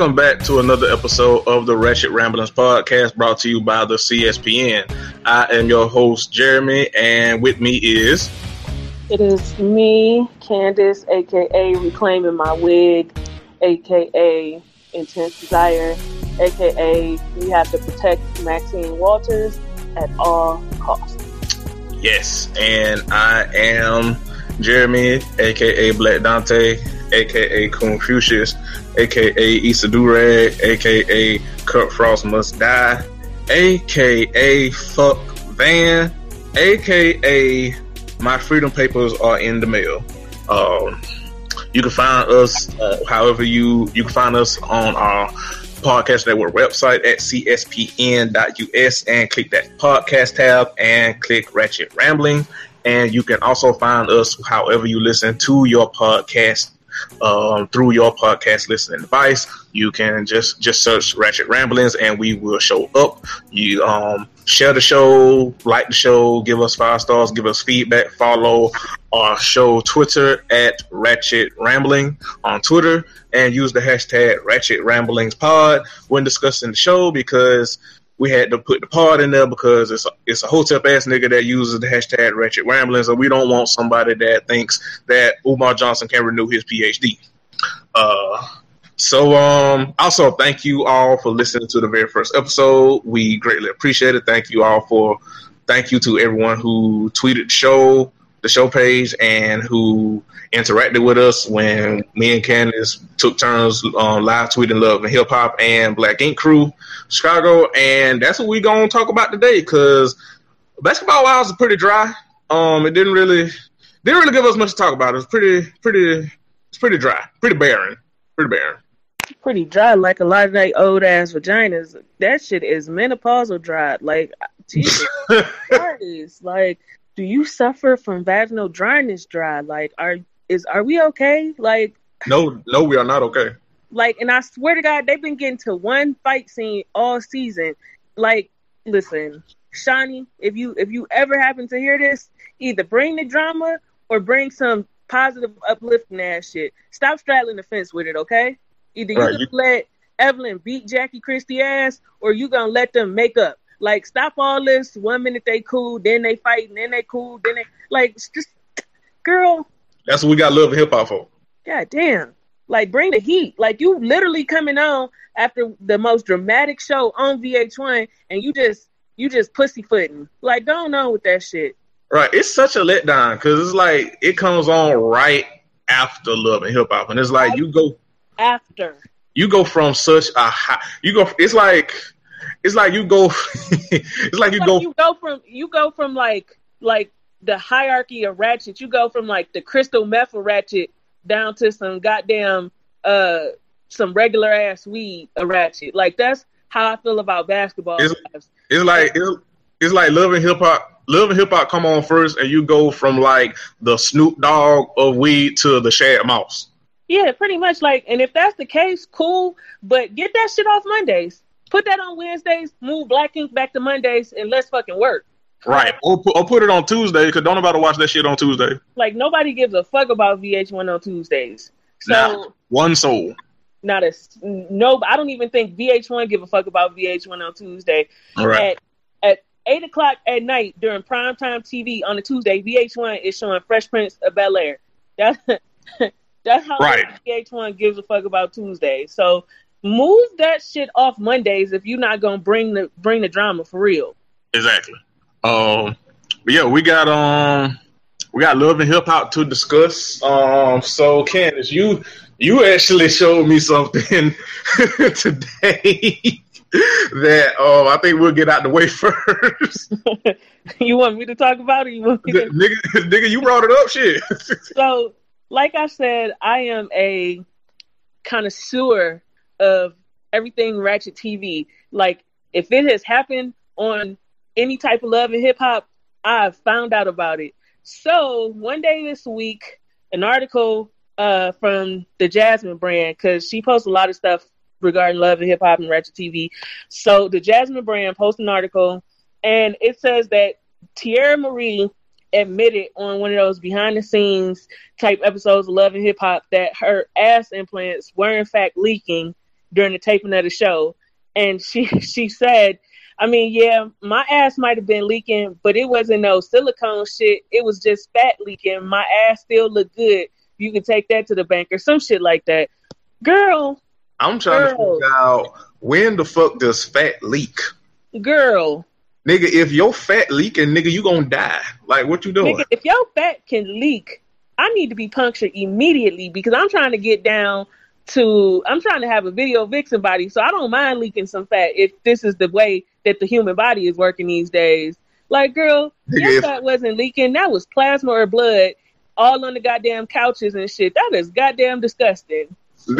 Welcome back to another episode of the Ratchet Ramblings podcast brought to you by the CSPN. I am your host, Jeremy, and with me is. It is me, Candace, aka Reclaiming My Wig, aka Intense Desire, aka We Have to Protect Maxine Waters at all costs. Yes, and I am Jeremy, aka Black Dante, aka Confucius, aka Issa Durag, aka Kirk Frost Must Die, aka Fuck Van, aka My Freedom Papers are in the mail. Um, you can find us uh, however you you can find us on our podcast network website at cspn.us and click that podcast tab and click Ratchet Rambling. And you can also find us however you listen to your podcast um, through your podcast listening device. You can just just search Ratchet Ramblings and we will show up. You um, share the show, like the show, give us five stars, give us feedback, follow our show Twitter at Ratchet Rambling on Twitter, and use the hashtag Ratchet Ramblings Pod when discussing the show because we had to put the part in there because it's a, it's a hotel ass nigga that uses the hashtag Ratchet Ramblings, and we don't want somebody that thinks that Umar Johnson can renew his PhD. Uh, so, um, also thank you all for listening to the very first episode. We greatly appreciate it. Thank you all for, thank you to everyone who tweeted the show, the show page, and who interacted with us when me and Candace took turns um, live tweeting Love and Hip Hop and Black Ink Crew Chicago, and that's what we gonna talk about today. Because basketball wise is pretty dry. Um, it didn't really didn't really give us much to talk about. It was pretty pretty it's pretty dry, pretty barren, pretty barren. Pretty dry, like a lot of that old ass vaginas. That shit is menopausal dry. Like, Jesus. Like, do you suffer from vaginal dryness dry? Like, are is are we okay? Like No, no, we are not okay. like and I swear to God, they've been getting to one fight scene all season. Like, listen, Shaunie, if you if you ever happen to hear this, either bring the drama or bring some positive uplifting ass shit. Stop straddling the fence with it, okay? Either you Right, you- let Evelyn beat Jackie Christie ass or you gonna let them make up. Like stop all this. One minute they cool, then they fight, and then they cool, then they like just girl, That's what we got Love and Hip Hop for. God damn. Like bring the heat. Like you literally coming on after the most dramatic show on VH1 and you just you just pussyfooting. Like going on with that shit. Right, it's such a letdown because it's like it comes on right after Love and Hip Hop, and it's like you go After. you go from such a high you go it's like it's like you go it's like you Like, go you go from you go from like like the hierarchy of ratchet, you go from like the crystal methyl ratchet down to some goddamn uh some regular ass weed a ratchet. Like that's how I feel about basketball. It's- it's like it's, it's like Love and Hip Hop Love and Hip Hop come on first and you go from like the Snoop Dogg of weed to the Shad Mouse. Yeah, pretty much. Like, and if that's the case, cool. But get that shit off Mondays. Put that on Wednesdays. Move Black Ink back to Mondays, and let's fucking work. Right. Or, put- or put it on Tuesday because don't nobody watch that shit on Tuesday. Like nobody gives a fuck about VH1 on Tuesdays. So Nah. One soul. not a no. I don't even think VH1 give a fuck about VH1 on Tuesday. All right. At at eight o'clock at night during primetime TV on a Tuesday, VH1 is showing Fresh Prince of Bel Air. That's that's how Right. VH1 gives a fuck about Tuesday. So move that shit off Mondays if you're not gonna bring the bring the drama for real. Exactly. Um, but yeah, we got um, we got love and hip hop to discuss. Um, so Candace, you you actually showed me something today. that um, I think we'll get out the way first. you want me to talk about it? You want me to... nigga, nigga, you brought it up, shit. so, like I said, I am a connoisseur of everything Ratchet TV. Like, if it has happened on any type of love and hip hop, I've found out about it. So one day this week, an article uh, from the Jasmine brand, because she posts a lot of stuff regarding love and hip hop and Ratchet TV. So the Jasmine brand posted an article, and it says that Teairra Marie admitted on one of those behind the scenes type episodes of Love and Hip Hop that her ass implants were in fact leaking during the taping of the show. And she she said I mean, yeah, my ass might have been leaking, but it wasn't no silicone shit. It was just fat leaking. My ass still looked good. You can take that to the bank or some shit like that. Girl. I'm trying girl, to figure out when the fuck does fat leak? Girl. Nigga, if your fat leaking, nigga, you gonna die. Like, what you doing? Nigga, if your fat can leak, I need to be punctured immediately because I'm trying to get down to I'm trying to have a video vixen body, so I don't mind leaking some fat if this is the way that the human body is working these days. Like, girl, your fat wasn't leaking. That was plasma or blood all on the goddamn couches and shit. That is goddamn disgusting. yo,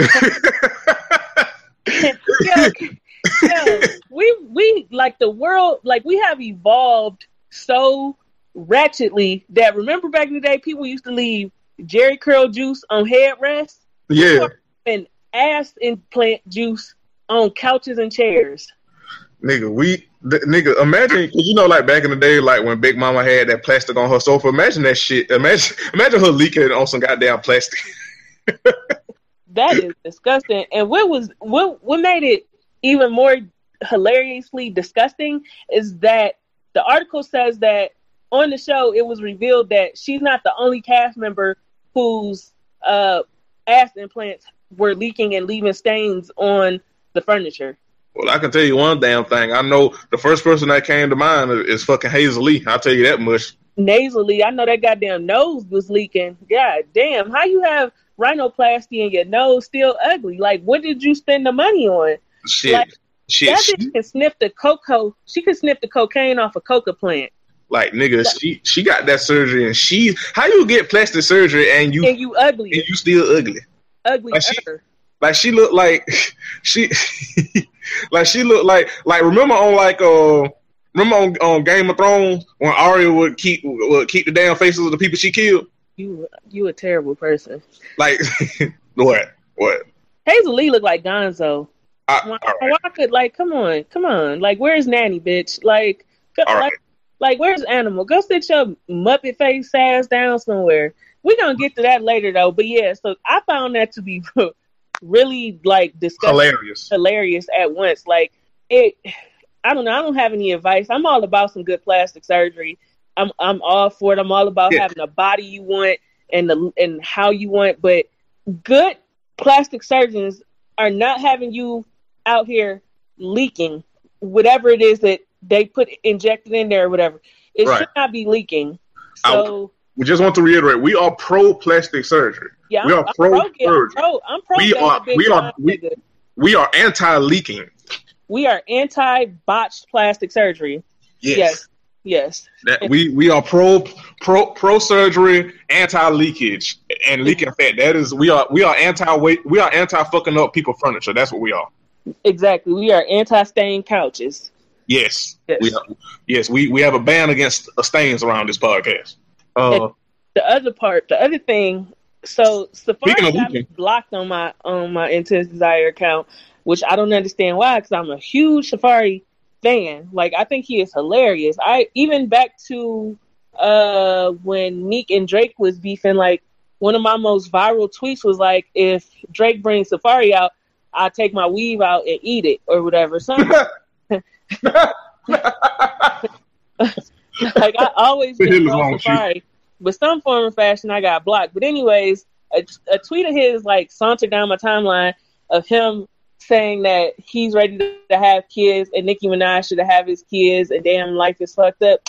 yo, we we like the world like we have evolved so ratchetly that remember back in the day people used to leave Jheri curl juice on headrests. Yeah and ass implant juice on couches and chairs. Nigga, we nigga, imagine cause you know, like back in the day, like when Big Mama had that plastic on her sofa. Imagine that shit. Imagine, imagine her leaking on some goddamn plastic. that is disgusting. And what was what what made it even more hilariously disgusting is that the article says that on the show it was revealed that she's not the only cast member whose uh, ass implants were leaking and leaving stains on the furniture. Well, I can tell you one damn thing. I know the first person that came to mind is fucking Hazel Lee. I'll tell you that much. Nasally, I know that goddamn nose was leaking. God damn, how you have rhinoplasty and your nose still ugly? Like, what did you spend the money on? Shit, like, shit. That bitch can sniff the cocoa. She can sniff the cocaine off a coca plant. Like nigga, she she got that surgery and she how you get plastic surgery and you and you ugly and you still ugly ugly like she, like she looked like she like she looked like like remember on like uh remember on, on Game of Thrones when Arya would keep would keep the damn faces of the people she killed. You you a terrible person. Like what what? Hazel Lee looked like Gonzo. I, why, right. why could like come on come on like where's Nanny bitch like like, right. like where's Animal go sit your muppet face ass down somewhere we're gonna get to that later though. But yeah, so I found that to be really like disgusting, hilarious, hilarious at once. Like it, I don't know. I don't have any advice. I'm all about some good plastic surgery. I'm I'm all for it. I'm all about yeah. having a body you want and the and how you want. But good plastic surgeons are not having you out here leaking whatever it is that they put injected in there or whatever. It right. should not be leaking. So we just want to reiterate: we are pro plastic surgery. Yeah, we are I'm, pro, I'm pro surgery. I'm pro, I'm pro we are we are we, we, are anti leaking. We are anti botched plastic surgery. Yes. Yes. yes. That we we are pro pro pro surgery, anti leakage, and leaking fat. That is we are we are anti weight we are anti fucking up people furniture. That's what we are. Exactly. We are anti stain couches. Yes. Yes. We are, yes. We we have a ban against uh, stains around this podcast. Uh, the other part, the other thing. So Safaree got me blocked on my on my Intense Desire account, which I don't understand why, because I'm a huge Safaree fan. Like I think he is hilarious. I even back to uh when Meek and Drake was beefing, like one of my most viral tweets was like, if Drake brings Safaree out, I take my weave out and eat it or whatever. Something. like I always pro Safaree, but some form of fashion I got blocked. But anyways, a, a tweet of his like sauntered down my timeline of him saying that he's ready to have kids and Nicki Minaj should have his kids and damn life is fucked up.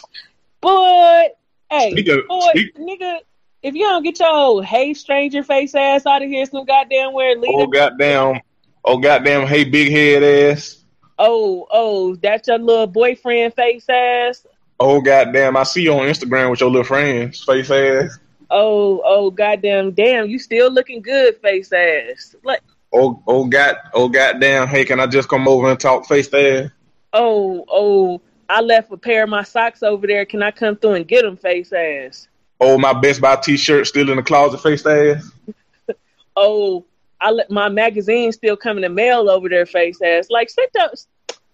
But hey, of, boy, speak. nigga, if you don't get your old hey stranger face ass out of here, some goddamn where leader. Oh goddamn, oh goddamn, hey big head ass. Oh, oh, that's your little boyfriend face ass. Oh goddamn! I see you on Instagram with your little friends, face ass. Oh, oh, goddamn, damn, you still looking good, face ass. Like, Oh, oh god, oh goddamn! Hey, can I just come over and talk face ass? oh, oh, I left a pair of my socks over there. Can I come through and get them, face ass? Oh, my Best Buy T-shirt still in the closet, face ass. Oh, I let my magazine still come in the mail over there, face ass. Like, sit up,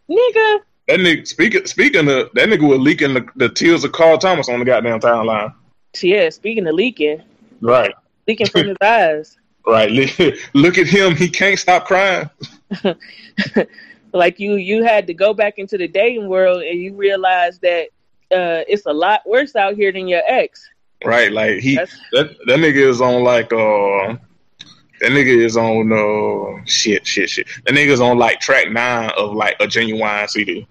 nigga. That nigga speaking speaking of that nigga was leaking the, the tears of Carl Thomas on the goddamn timeline. Yeah, speaking of leaking, Right, leaking from his eyes. right. Look at him; he can't stop crying. like you you had to go back into the dating world and you realize that uh, it's a lot worse out here than your ex. Right, like he That's- that that nigga is on like uh that nigga is on uh shit shit shit. That nigga's on like track nine of like a genuine CD.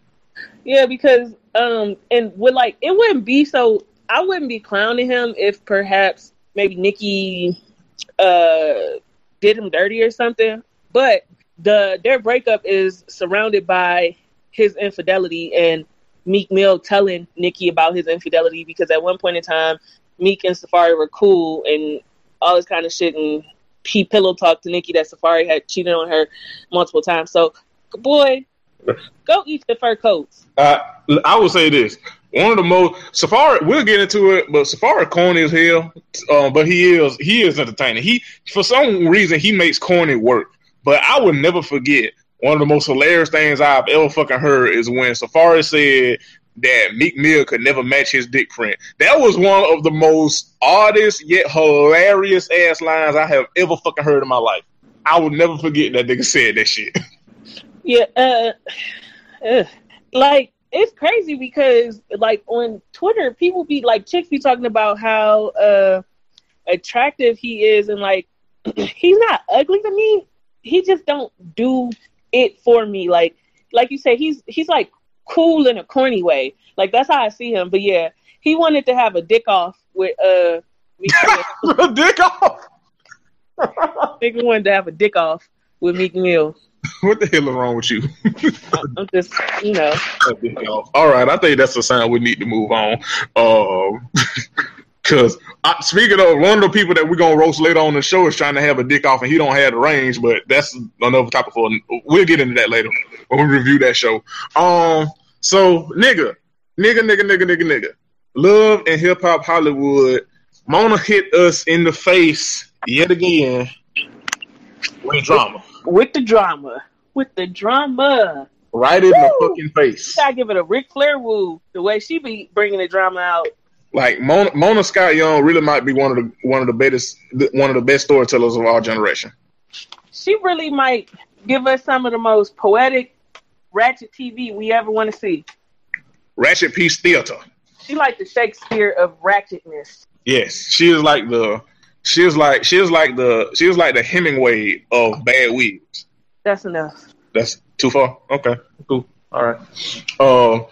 Yeah, because um, and with like it wouldn't be so. I wouldn't be clowning him if perhaps maybe Nicki uh did him dirty or something. But the their breakup is surrounded by his infidelity and Meek Mill telling Nicki about his infidelity because at one point in time Meek and Safaree were cool and all this kind of shit and he pillow talked to Nicki that Safaree had cheated on her multiple times. So good boy, go eat the fur coats. Uh, I would say this. One of the most Safaree. We'll get into it, but Safaree corny as hell. Um, but he is he is entertaining. He for some reason he makes corny work. But I would never forget one of the most hilarious things I've ever fucking heard is when Safaree said that Meek Mill could never match his dick print. That was one of the most oddest yet hilarious ass lines I have ever fucking heard in my life. I will never forget that nigga said that shit. Yeah, uh, ugh. like it's crazy because like on Twitter, people be like chicks be talking about how uh attractive he is, and like he's not ugly to me. He just don't do it for me. Like like you say, he's he's like cool in a corny way. Like that's how I see him. But yeah, he wanted to have a dick off with uh. Mill. dick off. Nigga wanted to have a dick off with Meek Mill. What the hell is wrong with you? I'm just, you know. All right, I think that's a sign we need to move on. Um, Cause I, speaking of one of the people that we're gonna roast later on the show is trying to have a dick off and he don't have the range, but that's another topic for. We'll get into that later when we review that show. Um, so nigga, nigga, nigga, nigga, nigga, nigga, love and hip hop Hollywood. Mona hit us in the face yet again with drama, With the drama. With the drama. right in the fucking face. You gotta give it a Ric Flair woo. The way she be bringing the drama out. like Mona, Mona Scott Young really might be one of the one of the best one of the best storytellers of our generation. She really might give us some of the most poetic ratchet TV we ever want to see. Ratchet Piece Theater. She like the Shakespeare of ratchetness. Yes, she is like the she is like she is like the she is like the Hemingway of bad wigs. That's enough. That's too far. Okay, cool. All right. Um,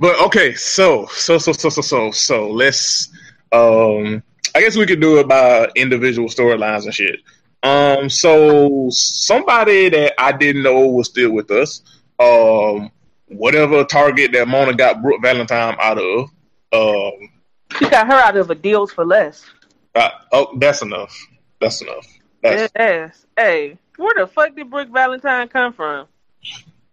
but okay, so so so so so so so let's. Um, I guess we could do it by individual storylines and shit. Um, so somebody that I didn't know was still with us. Um, whatever target that Mona got Brooke Valentine out of. Um, She got her out of a deals for less. Uh, oh, that's enough. That's enough. That's Yes. Hey, where the fuck did Brooke Valentine come from?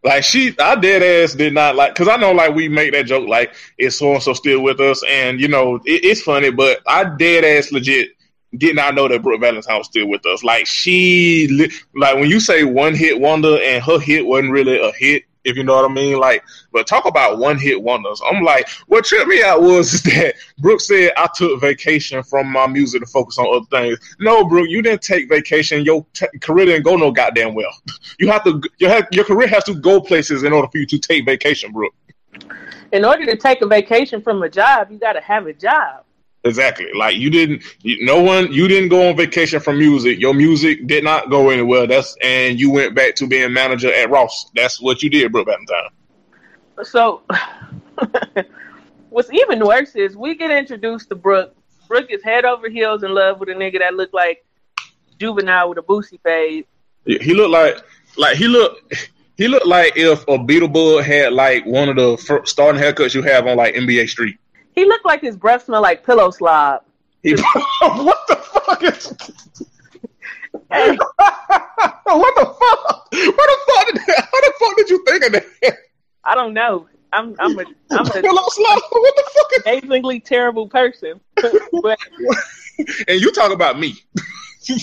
Like she, I dead ass did not like because I know like we make that joke like is so and so still with us, and you know it, it's funny, but I dead ass legit did not know that Brooke Valentine was still with us. Like she, like when you say one hit wonder, and her hit wasn't really a hit, if you know what I mean. Like, but talk about one hit wonders. I'm like, what tripped me out was that Brooke said I took vacation from my music to focus on other things. No, Brooke, you didn't take vacation. Your t- career didn't go no goddamn well. You have to, you have, your career has to go places in order for you to take vacation, Brooke. In order to take a vacation from a job, you got to have a job. Exactly. Like you didn't, you, no one, you didn't go on vacation from music. Your music did not go anywhere. That's and you went back to being manager at Ross. That's what you did, Brooke Valentine. So, what's even worse is we get introduced to Brooke. Brooke is head over heels in love with a nigga that looked like juvenile with a boosie fade. He looked like, like he looked, He looked like if a Beetleborg had like one of the starting haircuts you have on like NBA Street. He looked like his breath smelled like pillow slob. He, what the fuck is? What the fuck? What the fuck did? How the fuck did you think of that? I don't know. I'm I'm a I'm a Pillow slap? What the fuck? Is, amazingly terrible person. but and you talk about me.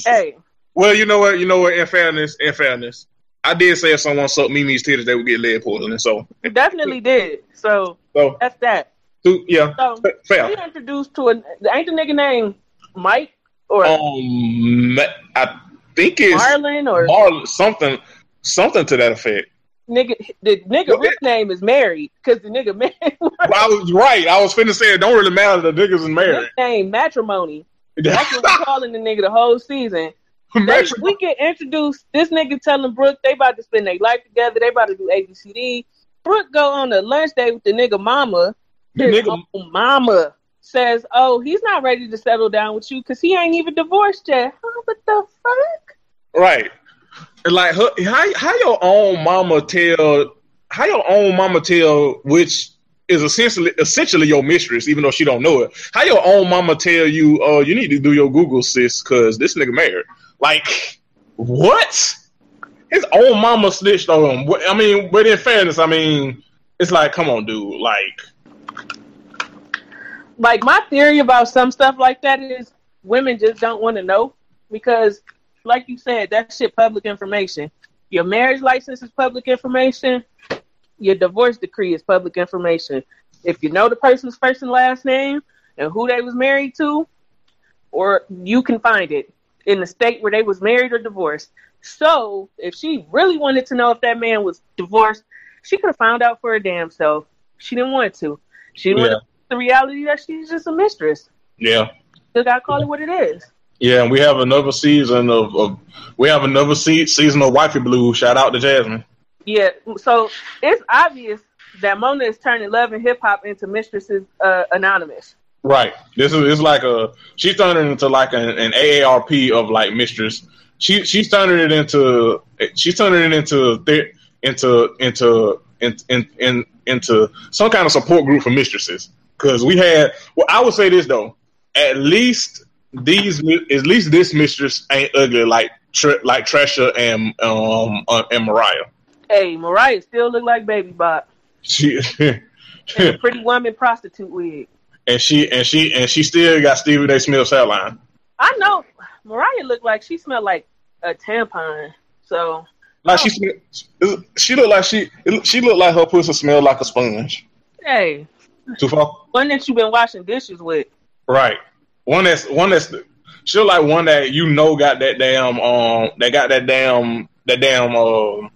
hey, Well, you know what? You know what? In fairness, in fairness, I did say if someone sucked Mimi's titties, they would get lead poisoning. So, definitely did. So so, that's that. Yeah, So we fair. introduced to a ain't the nigga named Mike or Um, I think it's Marlon or Marlon, something, something to that effect. nigga. The nigga Well, real name is Mary because the nigga man Well, I was right. I was finna say it don't really matter. The niggas is married. name matrimony. That's what we calling the nigga the whole season. They, we get introduced. This nigga telling Brooke they about to spend their life together. They about to do ABCD. Brooke go on a lunch date with the nigga mama. His nigga, own mama says, "Oh, he's not ready to settle down with you because he ain't even divorced yet." Huh, what the fuck? right? Like, her, how how your own mama tell? How your own mama tell which is essentially essentially your mistress, even though she don't know it. How your own mama tell you, "Oh, you need to do your Google, sis, because this nigga married." Like, what? His own mama snitched on him. I mean, but in fairness, I mean, it's like, come on, dude. Like, Like my theory about some stuff like that is women just don't want to know because, like you said, that shit public information. Your marriage license is public information. Your divorce decree is public information. If you know the person's first and last name and who they was married to, or you can find it in the state where they was married or divorced. So if she really wanted to know if that man was divorced, she could have found out for her damn self. She didn't want to. She didn't Yeah. want the reality that she's just a mistress. yeah. Still gotta call it what it is. Yeah, and we have another season of, of we have another se- season of Wifey Blue. Shout out to Jasmine. Yeah, so it's obvious that Mona is turning love and hip hop into mistresses uh, anonymous. Right. This is it's like a she's turning it into like an, an AARP of like mistress. She she's turning it into she's turning it into the- into into in, in, in, into some kind of support group for mistresses. Because we had well, I would say this though, at least these at least this mistress ain't ugly like like Tresha and um uh, and Mariah. Hey, Mariah still look like Baby Bop. She pretty woman prostitute wig. and she and she and she still got Stevie A. Smith's hairline. I know Mariah looked like she smelled like a tampon. So Like she she looked like she she looked like her pussy smelled like a sponge. hey, Too far? one that you've been washing dishes with. Right. One that's one that's she look like one that you know got that damn um that got that damn that damn uh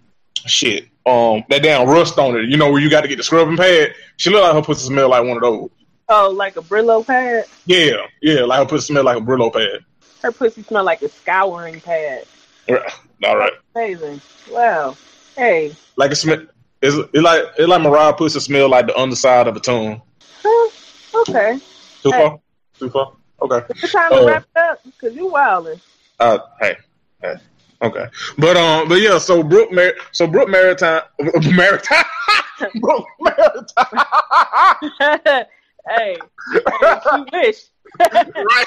shit um that damn rust on it. You know where you got to get the scrubbing pad. She look like her pussy smell like one of those. Oh, like a Brillo pad. Yeah, yeah, like her pussy smell like a Brillo pad. Her pussy smell like a scouring pad. Right. All right. Amazing. Wow. Hey. Like it smell. It's it like it like Mariah pussy smell like the underside of a tongue. Okay. Too Hey. far? Too far? Okay. It's time to Oh. wrap it up because you wildin'. Uh, hey, hey, okay, but um, but yeah, so Brooke, Mar- so Brooke Maritime, Maritime, Brooke Maritime, hey, hey, you wish. right?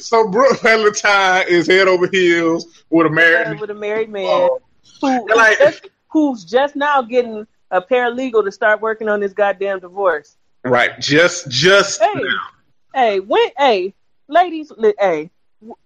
so Brooke Valentine is head over heels with a Uh, married, with a married man Oh. Who, Like- who's, just, who's just now getting a paralegal to start working on this goddamn divorce. right? Just, just Hey, hey, when, hey, ladies, hey,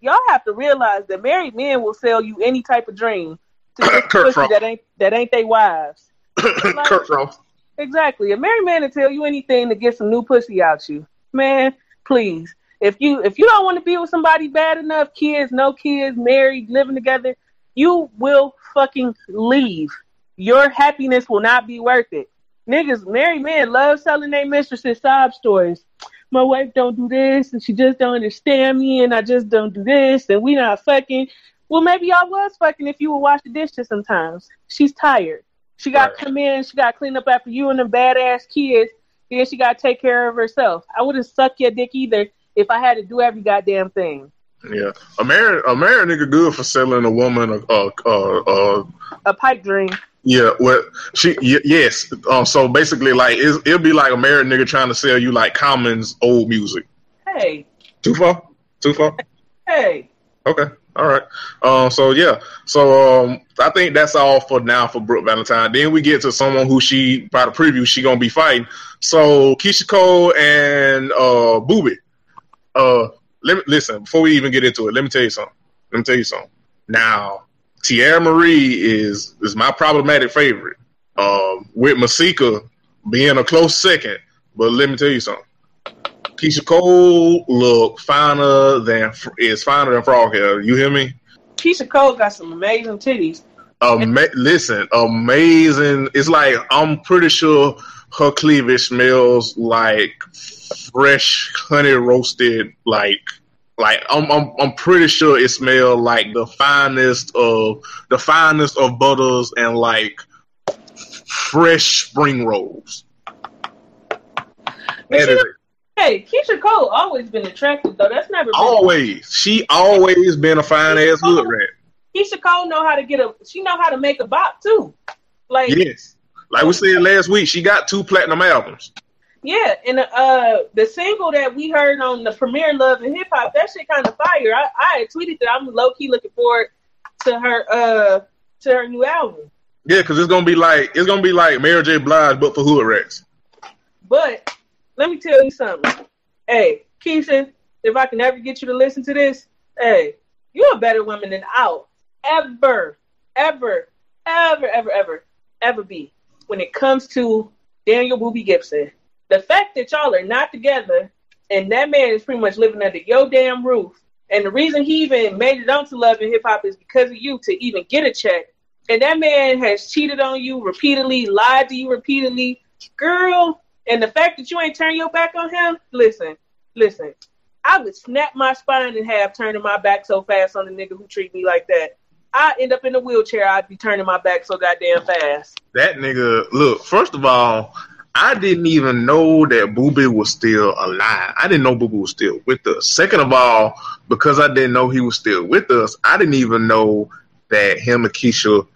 y'all have to realize that married men will sell you any type of dream to get pussy that ain't that ain't they wives. Kirk Frost. Exactly. A married man will tell you anything to get some new pussy out you. Man, please. If you if you don't want to be with somebody bad enough, kids, no kids, married, living together, you will fucking leave. Your happiness will not be worth it. Niggas, married men love selling their mistresses sob stories. My wife don't do this and she just don't understand me and I just don't do this and we not fucking. Well, maybe y'all was fucking if you would wash the dishes sometimes. She's tired. She got to come in. She got to clean up after you and the badass kids. Then she got to take care of herself. I wouldn't suck your dick either if I had to do every goddamn thing. Yeah, a married a married nigga good for selling a woman a uh uh, uh A pipe dream. yeah well, she y- yes um so basically like it'll be like a married nigga trying to sell you like Common's old music. Hey, Too far, too far. hey. Okay. All right. Um. So yeah. So um. I think that's all for now for Brooke Valentine. Then we get to someone who she by the preview she gonna be fighting. So Keyshia Cole and uh Booby. Uh. Let me listen before we even get into it. Let me tell you something. Let me tell you something. Now, Teairra Marie is is my problematic favorite. Um. With Masika being a close second. But let me tell you something. Keyshia Cole look finer than is finer than frog hair. You hear me? Keyshia Cole got some amazing titties. Ama- listen, amazing. It's like I'm pretty sure her cleavage smells like fresh honey roasted. Like, like I'm I'm I'm pretty sure it smelled like the finest of the finest of butters and like fresh spring rolls. Is- Hey, Keyshia Cole always been attractive though. That's never always, she always been a fine ass hood rat. Keyshia Cole know how to get a. She know how to make a bop too. Like Yes. Like we said last week, she got two platinum albums. Yeah, and uh, the single that we heard on the premiere Love and Hip Hop, that shit kind of fire. I, I tweeted that I'm low key looking forward to her uh to her new album. Yeah, because it's gonna be like it's gonna be like Mary J. Blige, but for hood rats. But let me tell you something. Hey, Keyshia, if I can ever get you to listen to this, hey, you're a better woman than I'll ever, ever, ever, ever, ever, ever be when it comes to Daniel Booby Gibson. The fact that y'all are not together and that man is pretty much living under your damn roof. And the reason he even made it onto Love and Hip Hop is because of you to even get a check. And that man has cheated on you repeatedly, lied to you repeatedly. Girl, and the fact that you ain't turn your back on him, listen, listen. I would snap my spine in half turning my back so fast on the nigga who treat me like that. I end up in a wheelchair, I'd be turning my back so goddamn fast. That nigga, look. First of all, I didn't even know that Booby was still alive. I didn't know Booby was still with us. Second of all, because I didn't know he was still with us, I didn't even know that him and Keisha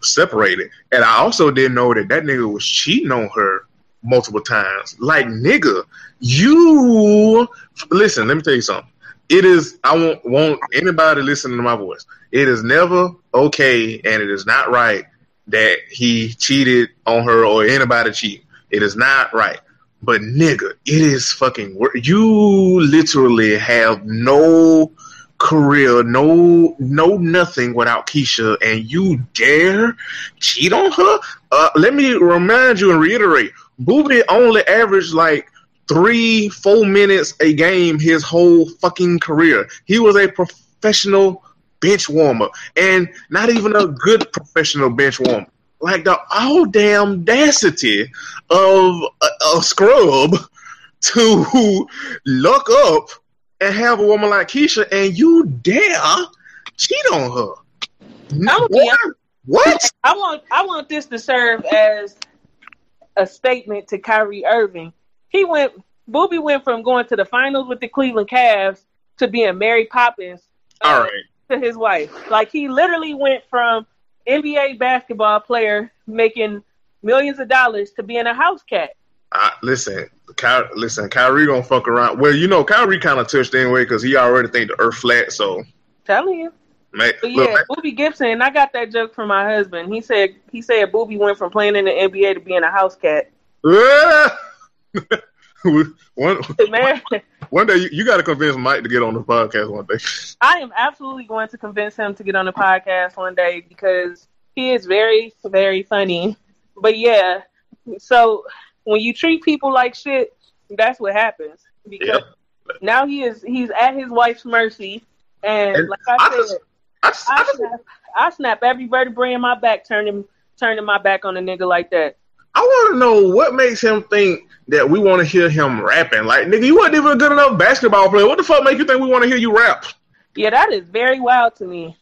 separated. And I also didn't know that that nigga was cheating on her multiple times. Like, nigga, you listen. Let me tell you something. It is. I won't want anybody listening to my voice. It is never okay, and it is not right that he cheated on her or anybody cheat. It is not right. But nigga, it is fucking. wor- You literally have no career, no no nothing without Keyshia, and you dare cheat on her? Uh, let me remind you and reiterate: Booby only averaged like three, four minutes a game his whole fucking career. He was a professional bench warmer, and not even a good professional bench warmer. Like the all damn audacity of a, a scrub to look up and have a woman like Keyshia, and you dare cheat on her. I'ma What? What? I want I want this to serve as a statement to Kyrie Irving. He went Booby went from going to the finals with the Cleveland Cavs to being Mary Poppins uh, All right. to his wife. Like he literally went from NBA basketball player making millions of dollars to being a house cat. I, listen, Ky, listen, Kyrie gonna fuck around. Well, you know, Kyrie kind of touched anyway because he already think the Earth flat. So, Telling you. man, But look, yeah, Booby Gibson, and I got that joke from my husband. He said he said Booby went from playing in the NBA to being a house cat. one Man, one day you, you got to convince Mike to get on the podcast one day. I am absolutely going to convince him to get on the podcast one day because he is very, very funny. But yeah, so when you treat people like shit, that's what happens. Because Yep. now he is he's at his wife's mercy, and, And like I, I said, just- I just, I snap, I snap every vertebrae in my back, turning turning my back on a nigga like that. I want to know what makes him think that we want to hear him rapping. Like, nigga, you wasn't even a good enough basketball player. What the fuck make you think we want to hear you rap? Yeah, that is very wild to me.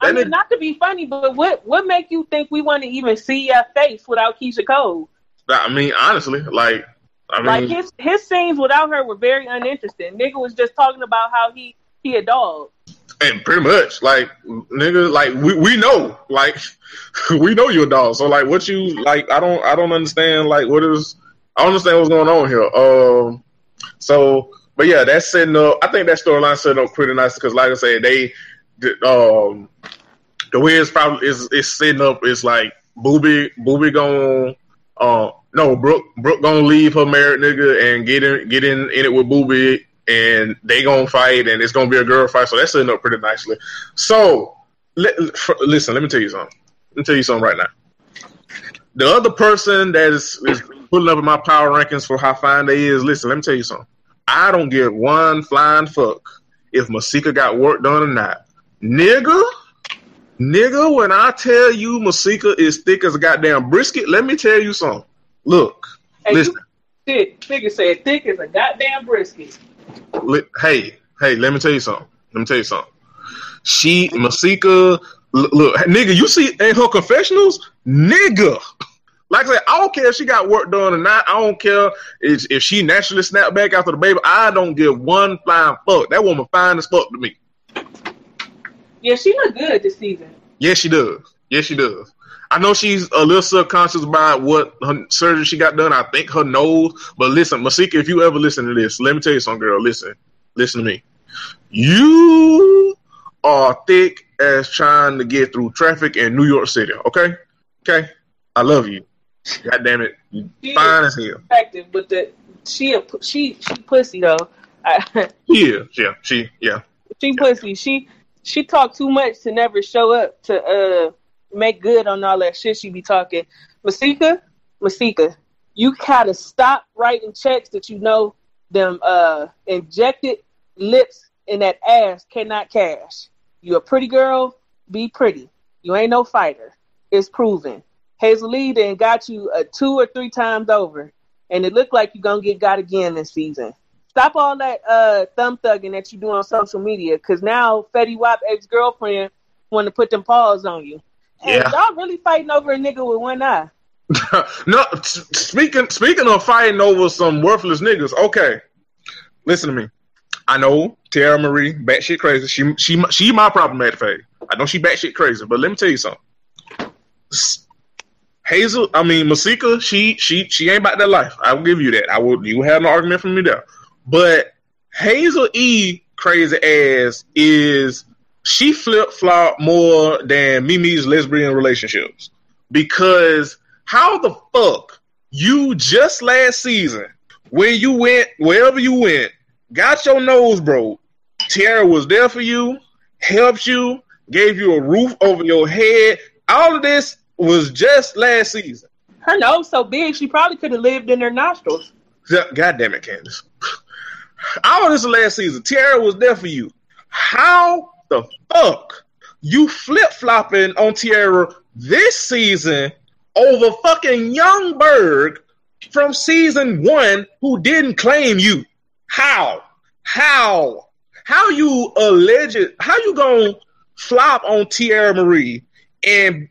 I mean, is- not to be funny, but what what make you think we want to even see your face without Keyshia Cole? I mean, honestly, like, I mean, like his his scenes without her were very uninteresting. Nigga was just talking about how he he a dog. And pretty much, like nigga, like we, we know, like we know you're a dog. So like, what you like? I don't I don't understand. Like, what is? I don't understand what's going on here. Um, so, but yeah, that's setting up. I think that storyline setting up pretty nice because, like I said, they, um, the way it's probably is is setting up is like Booby Booby going uh no Brooke Brooke gonna leave her married nigga and get in get in, in it with Booby and they gonna fight and it's gonna be a girl fight so that's setting up pretty nicely. So listen, let me tell you something. Let me tell you something right now. The other person that is, is putting up in my power rankings for how fine they is. Listen, let me tell you something. I don't give one flying fuck if Masika got work done or not, nigga. Nigga, when I tell you Masika is thick as a goddamn brisket, let me tell you something. Look, hey, listen. Thick, nigga said thick as a goddamn brisket. Hey, hey, let me tell you something. Let me tell you something. She, Masika, look, look, nigga, you see in her confessionals, nigga. Like I said, I don't care if she got work done or not. I don't care if, if she naturally snapped back after the baby. I don't give one flying fuck. That woman fine as fuck to me. Yeah, she look good this season. Yes, she does. Yes, she does. I know she's a little subconscious about what her surgery she got done. I think her nose. But listen, Masika, if you ever listen to this, let me tell you something, girl. Listen, listen to me. You are thick as trying to get through traffic in New York City. Okay, okay. I love you. God damn it, you fine as hell. Effective, but the she a she she pussy though. yeah, yeah, she yeah. She pussy. She she talk too much to never show up to uh make good on all that shit she be talking. Masika, Masika, you gotta stop writing checks that you know them uh injected lips in that ass cannot cash. You a pretty girl, be pretty. You ain't no fighter. It's proven. Hazel Lee then got you uh, two or three times over, and it looked like you're gonna get got again this season. Stop all that uh, thumb thugging that you do on social media, because now Fetty Wap ex girlfriend want to put them paws on you. And yeah. y'all really fighting over a nigga with one eye. no, speaking speaking of fighting over some worthless niggas. Okay, listen to me. I know Tara Marie batshit crazy. She she she my problematic phase. I know she batshit crazy, but let me tell you something. Hazel, I mean Masika, she she she ain't about that life. I will give you that. I will. You have no argument from me there. But Hazel E crazy ass is she flip flop more than Mimi's lesbian relationships because how the fuck you just last season when you went wherever you went got your nose broke. Teairra was there for you, helped you, gave you a roof over your head. All of this was just last season. Her nose so big, she probably could have lived in her nostrils. God damn it, Candace. All of this last season, Teairra was there for you. How the fuck you flip flopping on Teairra this season over fucking Yung Berg from season one who didn't claim you? How? How? How you alleged? How you gonna flop on Teairra Marie and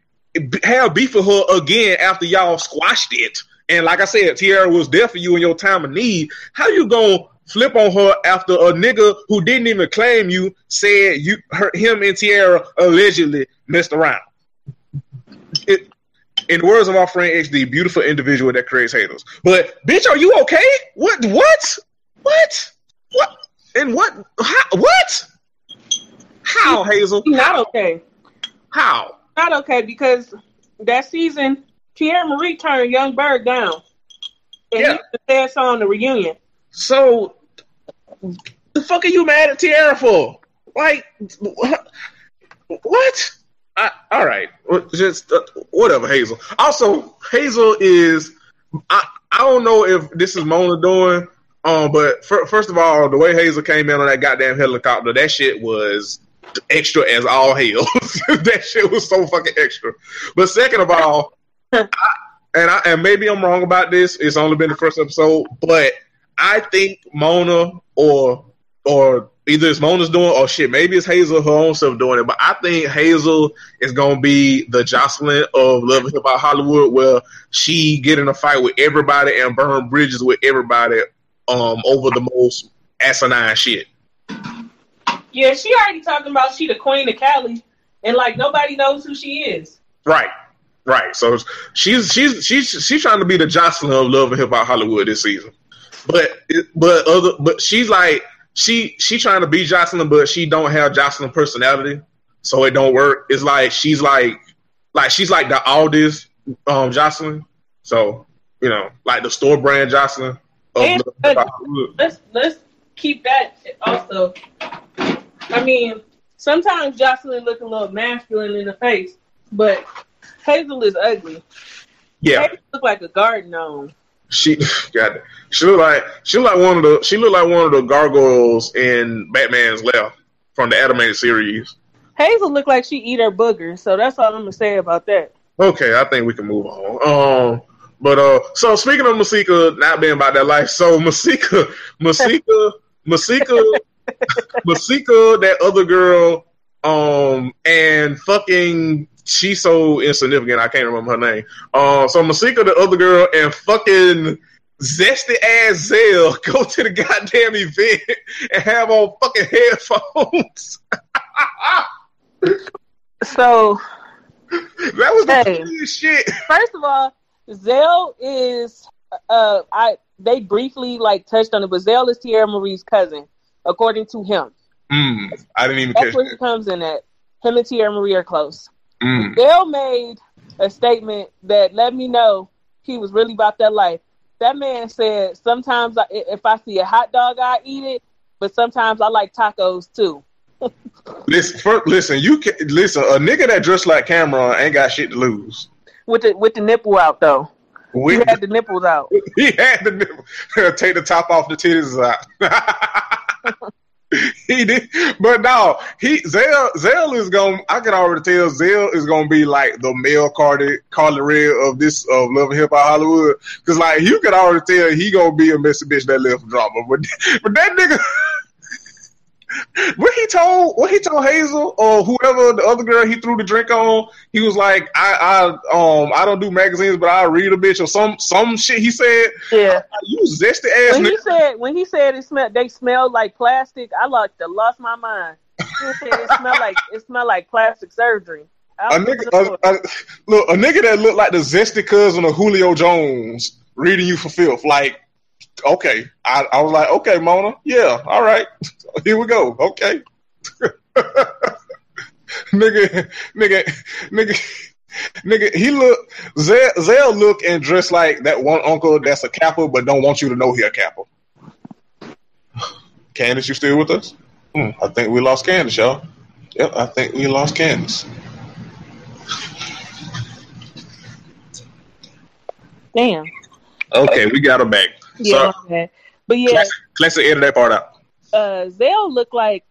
have beef with her again after y'all squashed it. And like I said, Teairra was there for you in your time of need. How you gonna flip on her after a nigga who didn't even claim you said you her, him and Teairra allegedly messed around? It, in the words of our friend XD, beautiful individual that creates haters. But bitch, are you okay? What? What? What? What? And what? How, what? How, Hazel? Not okay. How? not okay because that season, Teairra Marie turned Yung Berg down. And yeah. he said so on the reunion. So, the fuck are you mad at Teairra for? Like, what? I, all right, just uh, whatever, Hazel. Also, Hazel is. I I don't know if this is Mona doing, um, but for, first of all, the way Hazel came in on that goddamn helicopter, that shit was extra as all hell. that shit was so fucking extra. But second of all, I, and I and maybe I'm wrong about this. It's only been the first episode, but I think Mona or or either it's Mona's doing or shit, maybe it's Hazel her own self doing it. But I think Hazel is gonna be the Joseline of Love and Hip Hop Hollywood, where she get in a fight with everybody and burn bridges with everybody um over the most asinine shit. Yeah, she already talking about she the queen of Cali, and like nobody knows who she is. Right, right. So she's she's she's she's trying to be the Joseline of Love and Hip Hop Hollywood this season, but but other but she's like she she trying to be Joseline, but she don't have Joseline personality, so it don't work. It's like she's like like she's like the oldest um Joseline, so you know like the store brand Joseline. Of And, Love and Hip Hop Hollywood. let's let's keep that also. I mean, sometimes Joseline look a little masculine in the face, but Hazel is ugly. Yeah, Hazel look like a garden gnome. She got. She look like she look like one of the she look like one of the gargoyles in Batman's Left from the animated series. Hazel look like she eat her boogers, so that's all I'm gonna say about that. Okay, I think we can move on. Um, but uh, so speaking of Masika not being about that life, so Masika, Masika, Masika, Masika, that other girl, um, and fucking she's so insignificant. I can't remember her name. Um, so Masika, the other girl, and fucking zesty ass Zell go to the goddamn event and have on fucking headphones. So that was the Hey. funniest shit. first of all, Zell is uh I they briefly like touched on it, but Zell is Teairra Marie's cousin, according to him. Mm, I didn't even That's catch where he comes in at. Him and Teairra Marie are close. Mm. Zell made a statement that let me know he was really about that life. That man said, "Sometimes I, if I see a hot dog, I eat it, but sometimes I like tacos too." Listen, first, listen. You can listen. A nigga that dressed like Cameron ain't got shit to lose. With the with the nipple out though, We, he had the nipples out. he had to take the top off the titties out. he did, but no, he Zell Zell is gonna. I can already tell Zell is to be like the male Cardi Carly Red of this of Love and Hip Hop Hollywood. Because like you can already tell he gonna be a messy bitch that for drama. But but that nigga. What he told, what he told Hazel or whoever the other girl he threw the drink on, he was like, I, I, um, I don't do magazines, but I read a bitch or some, some shit. He said, Yeah. you zesty ass When he nigga. said when he said it smelled they smelled like plastic, I like lost my mind. He said it smelled like it smelled like plastic surgery. A nigga, a, a, look, a nigga that looked like the zesty cousin of Julio Jones reading you for filth. Like, okay, I, I was like, okay, Mona, yeah, all right, here we go, okay. nigga, nigga, nigga, nigga, he look, Zell, Zell look and dress like that one uncle that's a Kappa, but don't want you to know he a Kappa. Candace, you still with us? Hmm, I think we lost Candace, y'all. Yep, I think we lost Candace. Damn. Okay, we got her back. Yeah, So. But yeah, classic edit that part out. uh Zell look like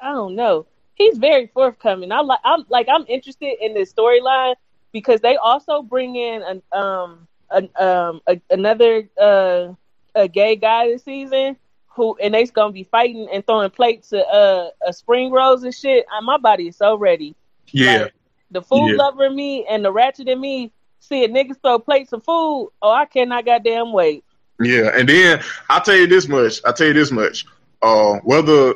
I don't know. He's very forthcoming. I like I'm like I'm interested in this storyline because they also bring in an um an um a, another uh a gay guy this season who and they's gonna be fighting and throwing plates of uh, uh spring rolls and shit. Uh, my body is so ready. Yeah, Like, the food Yeah. lover in me and the ratchet in me see a niggas throw plates of food. Oh, I cannot goddamn wait. Yeah. And then I'll tell you this much. I'll tell you this much. Uh, whether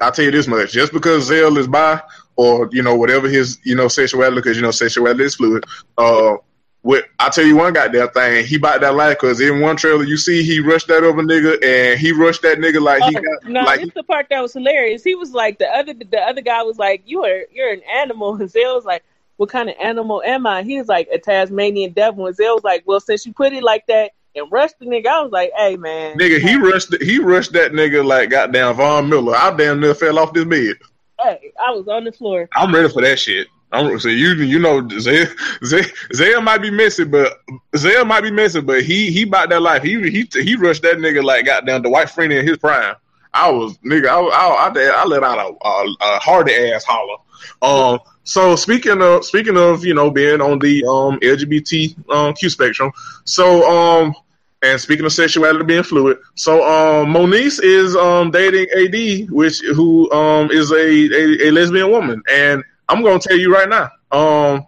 I'll tell you this much, just because Zell is by or you know whatever his you know sexuality, because you know sexuality is fluid. Uh, what I tell you one goddamn thing, he bought that life because in one trailer you see he rushed that other nigga and he rushed that nigga like he Oh, got no, like it's the part that was hilarious. He was like the other the other guy was like, "You are you're an animal." And Zell was like, "What kind of animal am I?" He was like, "A Tasmanian devil." And Zell was like, "Well, since you put it like that and rushed the nigga," I was like, "Hey, man, nigga. He rushed he rushed that nigga like goddamn Von Miller. I damn near fell off this bed. hey, I was on the floor." I'm ready for that shit. I'm so you you know Zay Zay Zay might be missing, but Zay might be missing, but he he bought that life. He he he rushed that nigga like goddamn the white friend in his prime. I was nigga. I I I, I let out a, a, a hardy ass holler. Um. So speaking of speaking of you know being on the um LGBT um Q spectrum, so um and speaking of sexuality being fluid, so um Moniece is um dating AD, which who um is a, a, a lesbian woman, and I'm gonna tell you right now, um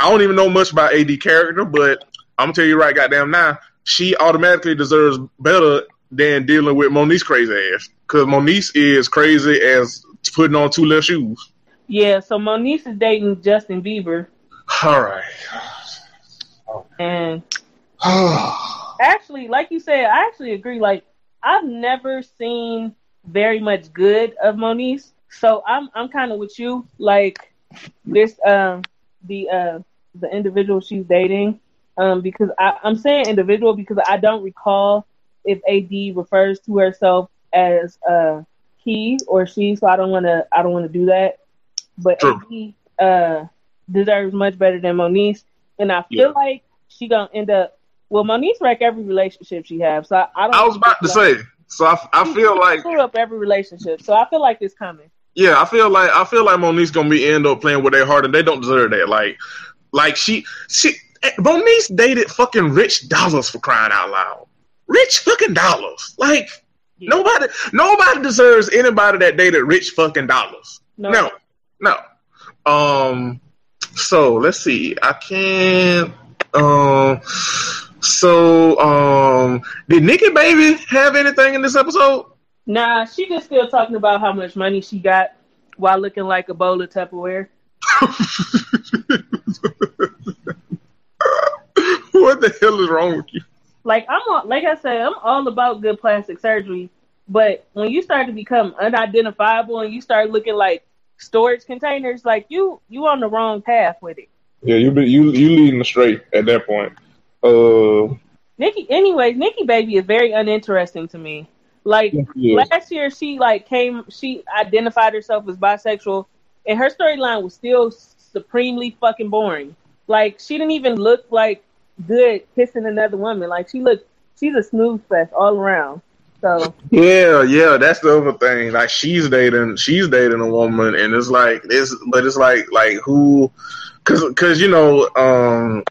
I don't even know much about AD character, but I'm gonna tell you right goddamn now, she automatically deserves better than dealing with Moniece crazy ass. Because Moniece is crazy as putting on two left shoes. Yeah, so Moniece is dating Justin Bieber, All right. and actually, like you said, I actually agree. Like I've never seen very much good of Moniece, so I'm I'm kind of with you. Like this, um, the uh, the individual she's dating, um, because I, I'm saying individual because I don't recall if AD refers to herself as uh he or she, so I don't want to I don't want to do that. But True. Uh deserves much better than Moniece, and I feel Yeah. like she gonna end up. Well, Moniece wreck every relationship she has, so I, I don't. I was about to say. So I, I feel like screw up every relationship, so I feel like it's coming. Yeah, I feel like I feel like Monique's gonna be end up playing with their heart, and they don't deserve that. Like, like she she Monique dated fucking Rich Dollaz for crying out loud. Rich fucking Dollars. Like Yeah. nobody nobody deserves anybody that dated Rich fucking Dollars. No, No, no. Um. So let's see. I can't. Um. So um. Did Nikki Baby have anything in this episode? nah, she just still talking about how much money she got while looking like a bowl of Tupperware. what the hell is wrong with you? Like I'm, all, like I said, I'm all about good plastic surgery, but when you start to become unidentifiable and you start looking like storage containers, like you, you on the wrong path with it. Yeah, you be, you you leading astray at that point. Uh, Nikki, anyways, Nikki Baby is very uninteresting to me. Like yeah. last year, she like came, she identified herself as bisexual, and her storyline was still supremely fucking boring. Like she didn't even look like good kissing another woman. Like she looked, she's a snooze fest all around. So yeah, yeah, that's the other thing. Like she's dating, she's dating a woman, and it's like this, but it's like like who, because because you know, um,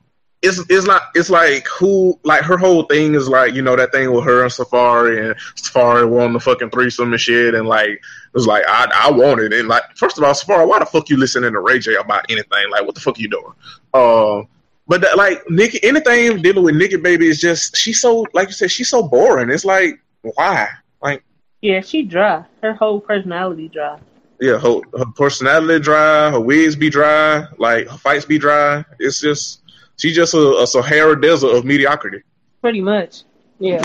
it's it's not it's like who like her whole thing is like you know that thing with her and Safaree and Safaree won the fucking threesome and shit, and like it was like I I want it, and like first of all, Safaree, why the fuck you listening to Ray J about anything? Like what the fuck are you doing? Um. But that, like Nikki, anything dealing with Nikki Baby is just she's so like you said she's so boring. It's like why? Like yeah, she dry. Her whole personality dry. yeah, her, her personality dry, her wigs be dry, like her fights be dry. It's just she's just a, a Sahara desert of mediocrity. Pretty much. Yeah.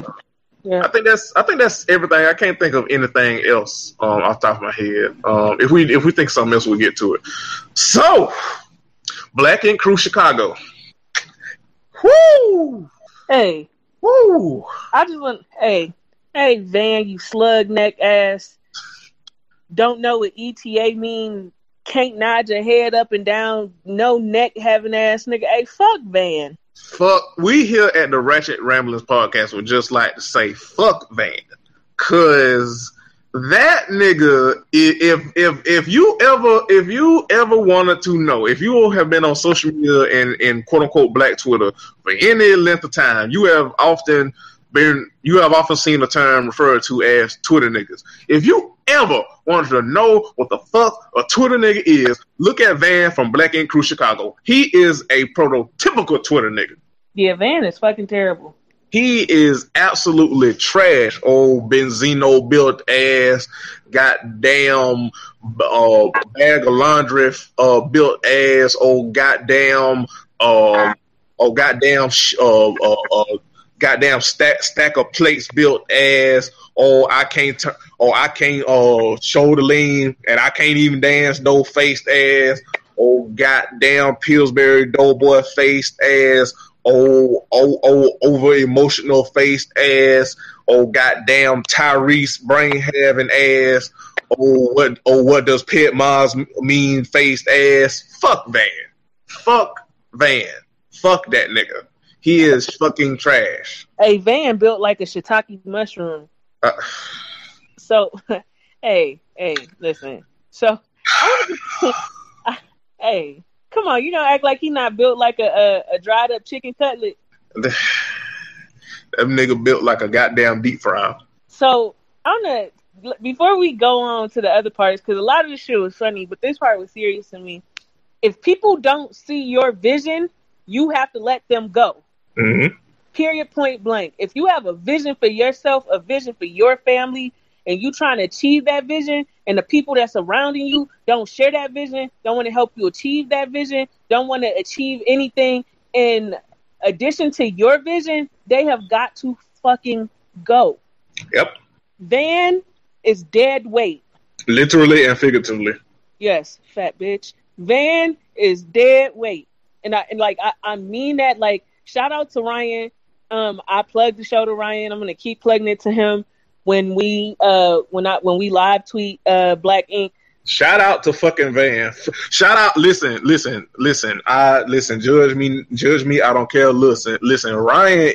Yeah. I think that's I think that's everything. I can't think of anything else um, off the top of my head. Um, if we if we think something else, we'll get to it. So, Black Ink Crew Chicago. Woo! Hey, Woo! I just want hey, hey Van, you slug neck ass. Don't know what ETA mean, can't nod your head up and down, no neck having ass nigga. Hey, fuck Van. Fuck, we here at the Ratchet Ramblings podcast would just like to say fuck Van, cause that nigga, if if if you ever if you ever wanted to know, if you have been on social media and in quote unquote Black Twitter for any length of time, you have often been you have often seen the term referred to as Twitter niggas. If you ever wanted to know what the fuck a Twitter nigga is, look at Van from Black Ink Crew Chicago. He is a prototypical Twitter nigga. Yeah, Van is fucking terrible. He is absolutely trash. Old Benzino built ass, goddamn uh, bag of laundry uh, built ass. Old goddamn, uh, oh goddamn, sh- uh, uh, uh, goddamn stack stack of plates built ass. Oh, I can't. Oh, I can't uh shoulder lean, and I can't even dance. No faced ass. Oh, goddamn Pillsbury Doughboy faced ass oh, oh, oh, over emotional faced ass, oh, goddamn Tyrese brain having ass, oh, what, oh, what does Pit Mars mean faced ass? Fuck Van. Fuck Van. Fuck that nigga. He is fucking trash. Hey, Van built like a shiitake mushroom. Uh, So, hey, hey, listen. So, hey, come on, you don't act like he not built like a, a, a dried up chicken cutlet. that nigga built like a goddamn deep fry. So, I'm gonna before we go on to the other parts, because a lot of the shit was funny, but this part was serious to me. If people don't see your vision, you have to let them go. Mm-hmm. period point blank. If you have a vision for yourself, a vision for your family, and you trying to achieve that vision, and the people that surrounding you don't share that vision, don't want to help you achieve that vision, don't want to achieve anything in addition to your vision, they have got to fucking go. Yep. Van is dead weight. Literally and figuratively. Yes, fat bitch. Van is dead weight. And I and like I, I mean that like shout out to Ryan. Um I plugged the show to Ryan. I'm gonna keep plugging it to him when we uh when I when we live tweet uh Black Ink. Shout out to fucking Van. Shout out. Listen, listen, listen. I listen. Judge me, judge me. I don't care. Listen, listen. Ryan,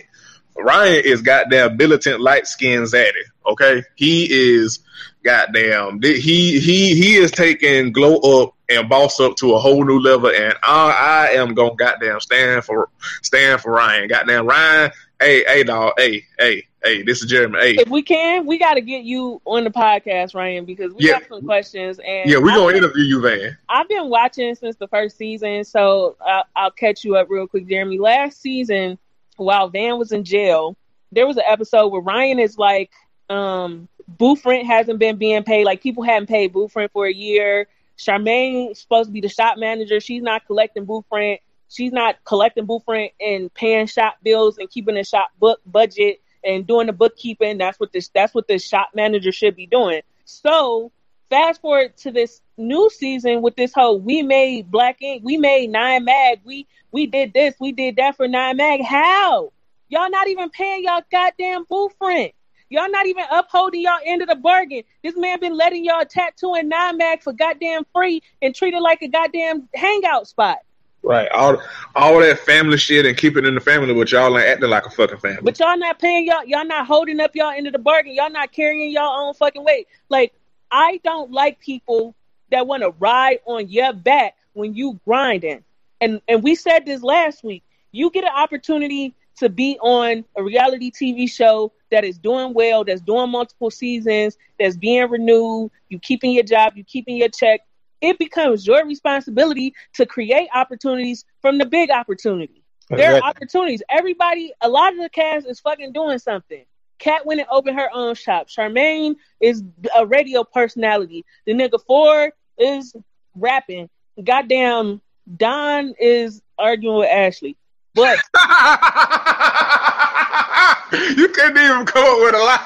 Ryan is goddamn militant light skinned zaddy. Okay, he is goddamn. He he he is taking glow up and boss up to a whole new level. And I, I am gonna goddamn stand for stand for Ryan. Goddamn Ryan. Hey hey dog. Hey hey hey. This is Jeremy. Hey. If we can, we got to get you on the podcast, Ryan, because we Yeah. got some questions. And Yeah, we I've gonna been- interview you, Van. I've been watching since the first season, so I'll, I'll catch you up real quick, Jeremy. Last season, while Van was in jail, there was an episode where Ryan is like, um, booth rent hasn't been being paid. Like people hadn't paid booth rent for a year. Charmaine's supposed to be the shop manager. She's not collecting booth rent. She's not collecting booth rent and paying shop bills and keeping the shop book budget and doing the bookkeeping. That's what this that's what the shop manager should be doing. So fast forward to this new season with this whole we made Black Ink, we made Nine Mag, we we did this, we did that for Nine Mag. How? Y'all not even paying y'all goddamn booth rent. Y'all not even upholding y'all end of the bargain. This man been letting y'all tattoo in Nine Mag for goddamn free and treat it like a goddamn hangout spot. Right. All all that family shit and keep it in the family, but y'all ain't acting like a fucking family. But y'all not paying y'all, y'all not holding up y'all end of the bargain. Y'all not carrying y'all own fucking weight. Like, I don't like people that want to ride on your back when you grinding. And and we said this last week. You get an opportunity to be on a reality TV show that is doing well, that's doing multiple seasons, that's being renewed, you keeping your job, you keeping your check. It becomes your responsibility to create opportunities from the big opportunity. There are opportunities. Everybody, a lot of the cast is fucking doing something. Kat went and opened her own shop. Charmaine is a radio personality. The nigga Phor is rapping. Goddamn, Don is arguing with Ashley. But you couldn't even come up with a lie.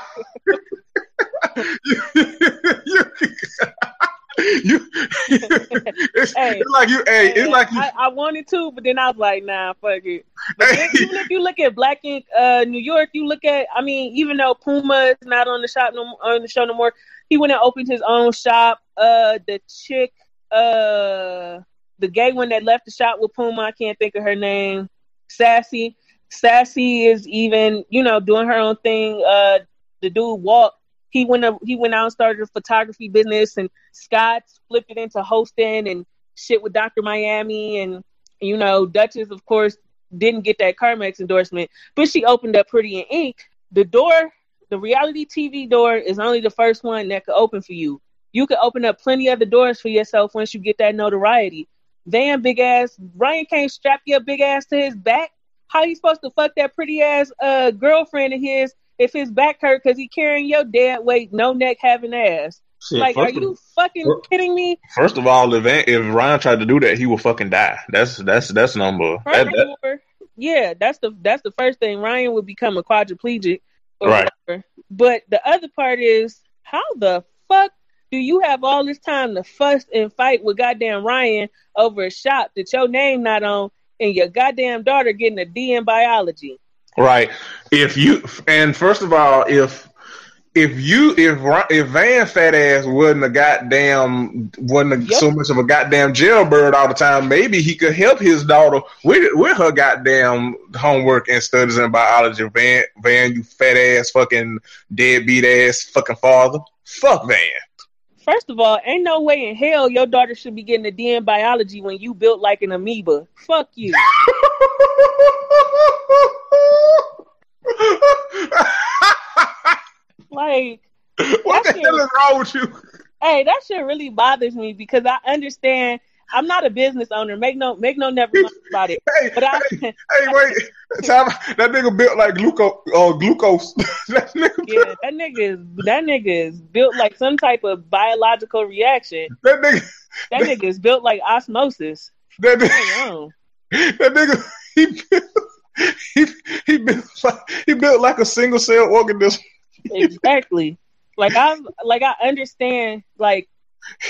you, you, you, it's, Hey. it's like you. Hey, it's like you. I, I wanted to, but then I was like, nah, fuck it. But then, even if you look at Black Ink, uh, New York, you look at, I mean, even though Puma is not on the shop no on the show no more, he went and opened his own shop. Uh, the chick, uh, the gay one that left the shop with Puma, I can't think of her name. Sassy, Sassy is even, you know, doing her own thing. Uh, the dude walk. He went up, he went out and started a photography business, and Scott flipped it into hosting and shit with Dr. Miami, and you know, Duchess, of course, didn't get that Carmex endorsement, but she opened up Pretty in Ink. The door, the reality TV door, is only the first one that could open for you. You could open up plenty other doors for yourself once you get that notoriety. Damn, big ass Ryan can't strap your big ass to his back. How you supposed to fuck that pretty ass uh girlfriend of his if his back hurt because he carrying your dead weight, no neck having ass? Shit, like, are first, you fucking fir- kidding me? first of all, if if Ryan tried to do that, he would fucking die. That's that's that's number. That, that, yeah, that's the that's the first thing. Ryan would become a quadriplegic, Right. whatever. But the other part is, how the fuck do you have all this time to fuss and fight with goddamn Ryan over a shop that your name not on, and your goddamn daughter getting a D in biology? Right. If you and first of all, if if you if if Van fat ass wasn't a goddamn wasn't a, Yep. so much of a goddamn jailbird all the time, maybe he could help his daughter with with her goddamn homework and studies in biology. Van Van, you fat ass fucking deadbeat ass fucking father. Fuck Van. First of all, ain't no way in hell your daughter should be getting a D in biology when you built like an amoeba. Fuck you. Like, what the That's hell is wrong with you? hey, that shit really bothers me because I understand I'm not a business owner. Make no make no never mind about it. Hey, But I, hey, hey, wait. That nigga built like glucose. Uh, glucose. that nigga, yeah, that nigga is that nigga is built like some type of biological reaction. that nigga, That nigga is built like osmosis. that nigga. That nigga, he built, he, he built like he built like a single cell organism. Exactly. Like I like I understand like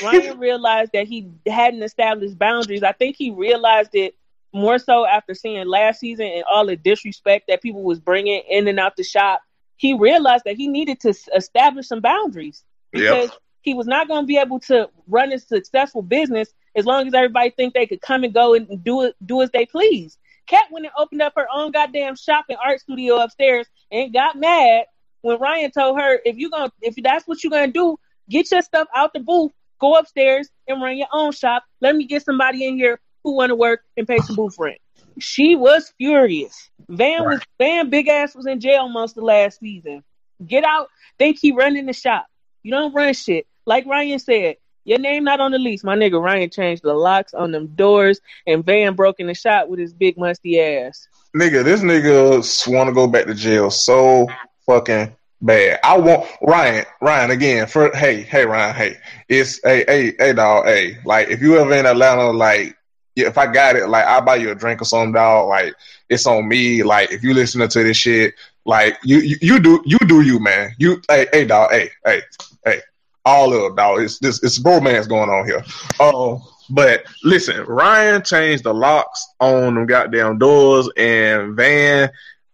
Ryan realized that he hadn't established boundaries. I think he realized it more so after seeing last season and all the disrespect that people was bringing in and out the shop. He realized that he needed to establish some boundaries because he was not going to be able to run a successful business as long as everybody think they could come and go and do it do as they please. Kat went and opened up her own goddamn shop and art studio upstairs and got mad when Ryan told her if you going to if that's what you're gonna do, get your stuff out the booth, go upstairs and run your own shop. Let me get somebody in here who want to work and pay some booth rent. She was furious. Van was Van big ass was in jail most of last season. Get out, think he running the shop. You don't run shit. Like Ryan said, your name not on the lease. My nigga Ryan changed the locks on them doors and Van broke in the shop with his big musty ass. Nigga, this nigga want to go back to jail so fucking bad. I want Ryan, Ryan again. For hey, hey, Ryan, hey, it's hey, hey, hey, dog, hey. Like if you ever in Atlanta, like yeah, if I got it, like I'll buy you a drink or something, dog. Like it's on me. Like if you listening to this shit, like you, you, you do, you do you, man. You, hey, hey, dog, hey, hey, hey. All of dog. It's this, it's bromance going on here. Oh. But listen, Ryan changed the locks on them goddamn doors, and Van,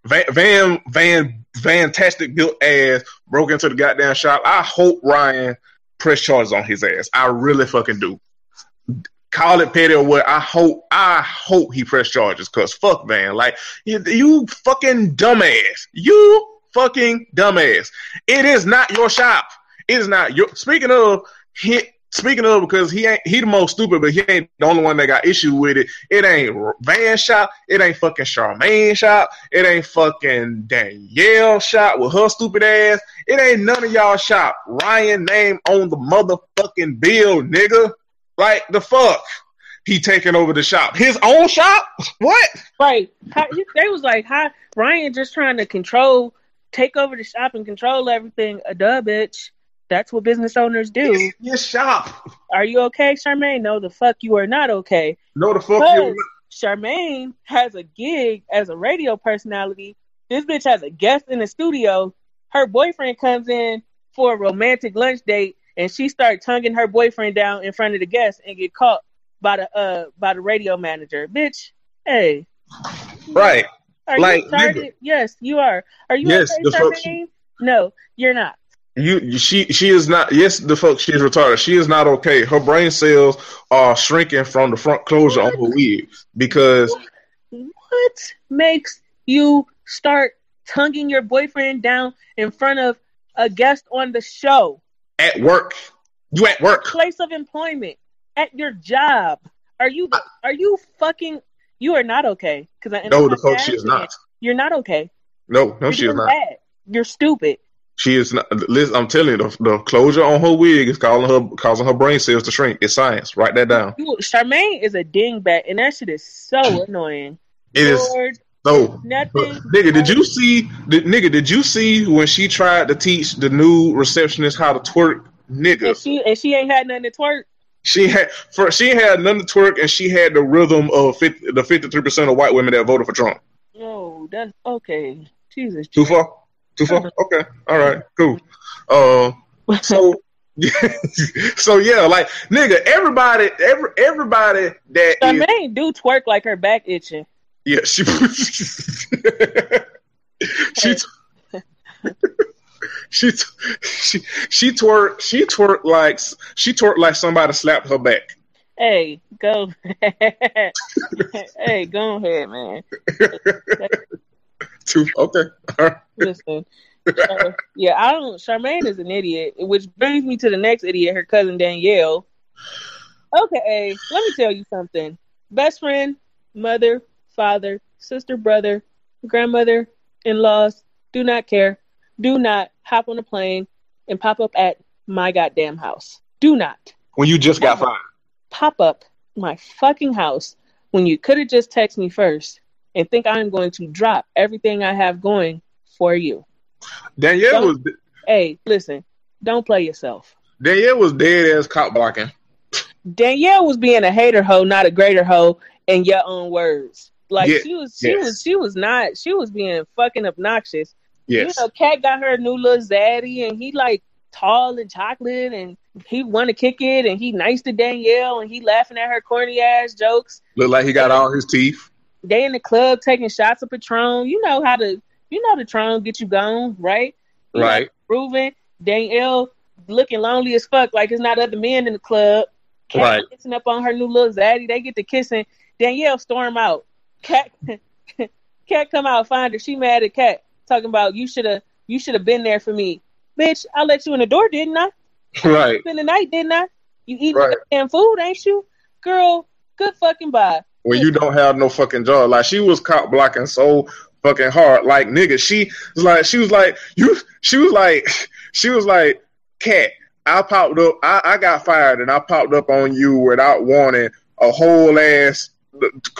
Van, Van, Van, fantastic built ass broke into the goddamn shop. I hope Ryan press charges on his ass. I really fucking do. Call it petty or what? I hope, I hope he press charges, cause fuck Van, like you fucking dumbass, you fucking dumbass. It is not your shop. It is not your. Speaking of, he, speaking of, because he ain't he the most stupid, but he ain't the only one that got issue with it. It ain't Van shop. It ain't fucking Charmaine shop. It ain't fucking Danielle shop with her stupid ass. It ain't none of y'all shop. Ryan name on the motherfucking bill, nigga. Like the fuck. He taking over the shop. His own shop? What? Right. How, they was like, "Hi, Ryan, just trying to control, take over the shop and control everything." A duh, bitch. That's what business owners do. Your shop. Are you okay, Charmaine? No, the fuck you are not okay. No, the fuck you. Charmaine has a gig as a radio personality. This bitch has a guest in the studio. Her boyfriend comes in for a romantic lunch date, and she start tonguing her boyfriend down in front of the guest and get caught by the uh by the radio manager. Bitch, hey, Right. are Like, you retarded? Yes, you are. Are you Yes, okay, the fuck she- Charmaine? No, you're not. You, she, she is not. Yes, the fuck, she is retarded. She is not okay. Her brain cells are shrinking from the front closure on her wig because What makes you start tonguing your boyfriend down in front of a guest on the show? at work, you at work. Place of employment, at your job. Are you are you fucking? You are not okay. Because No, the fuck, she is not. You're not okay. No, no, You're she is not. bad. You're stupid. She is not. Listen, I'm telling you, the, the closure on her wig is causing her causing her brain cells to shrink. It's science. Write that down. You, Charmaine is a dingbat, and that shit is so annoying. It is Lord, so. nothing. Nigga, did you see? Did, nigga, did you see when she tried to teach the new receptionist how to twerk? Nigga, And she and she ain't had nothing to twerk. She had for she had none to twerk, and she had the rhythm of 50, the fifty three percent of white women that voted for Trump. Oh, that's okay. Jesus. Too far, too far. Okay, all right, cool. Uh, so so yeah, like nigga, everybody, every everybody that is Charmaine do twerk like her back itching. yeah, she she. She she she twerk she twerk like she twerk like somebody slapped her back. Hey, go. hey, go ahead, man. Too okay. All right. Listen. Yeah, I don't. Charmaine is an idiot, which brings me to the next idiot, her cousin Danielle. Okay, let me tell you something. Best friend, mother, father, sister, brother, grandmother, in laws, do not care. Do not hop on a plane and pop up at my goddamn house. Do not When you just got fired. pop up my fucking house when you could have just texted me first and think I'm going to drop everything I have going for you. Danielle Don't- was Hey, listen, don't play yourself. Danielle was dead as cop blocking. Danielle was being a hater hoe, not a greater hoe, in your own words. Like Yeah, she was, she yes. was, she was not. She was being fucking obnoxious. Yes. You know, Kat got her new little zaddy, and he like tall and chocolate, and he want to kick it, and he nice to Danielle, and he laughing at her corny ass jokes. Look like he got all his teeth. They in the club taking shots of Patron. You know how to, you know the Patron get you going, right? You Right. Proven. Danielle looking lonely as fuck, like it's not other men in the club. Kat Right. kissing up on her new little zaddy. They get to kissing. Danielle storm out. Kat, Kat come out, find her. She mad at Kat, talking about you should have, you should have been there for me, bitch. I let you in the door, didn't I? Right. Spend the night, didn't I? You eat Right. damn food, ain't you, girl? Good fucking bye. When you don't have no fucking jaw. Like she was cop blocking so fucking hard. Like nigga, she was like she was like you she was like she was like cat. I popped up I, I got fired and I popped up on you without warning a whole ass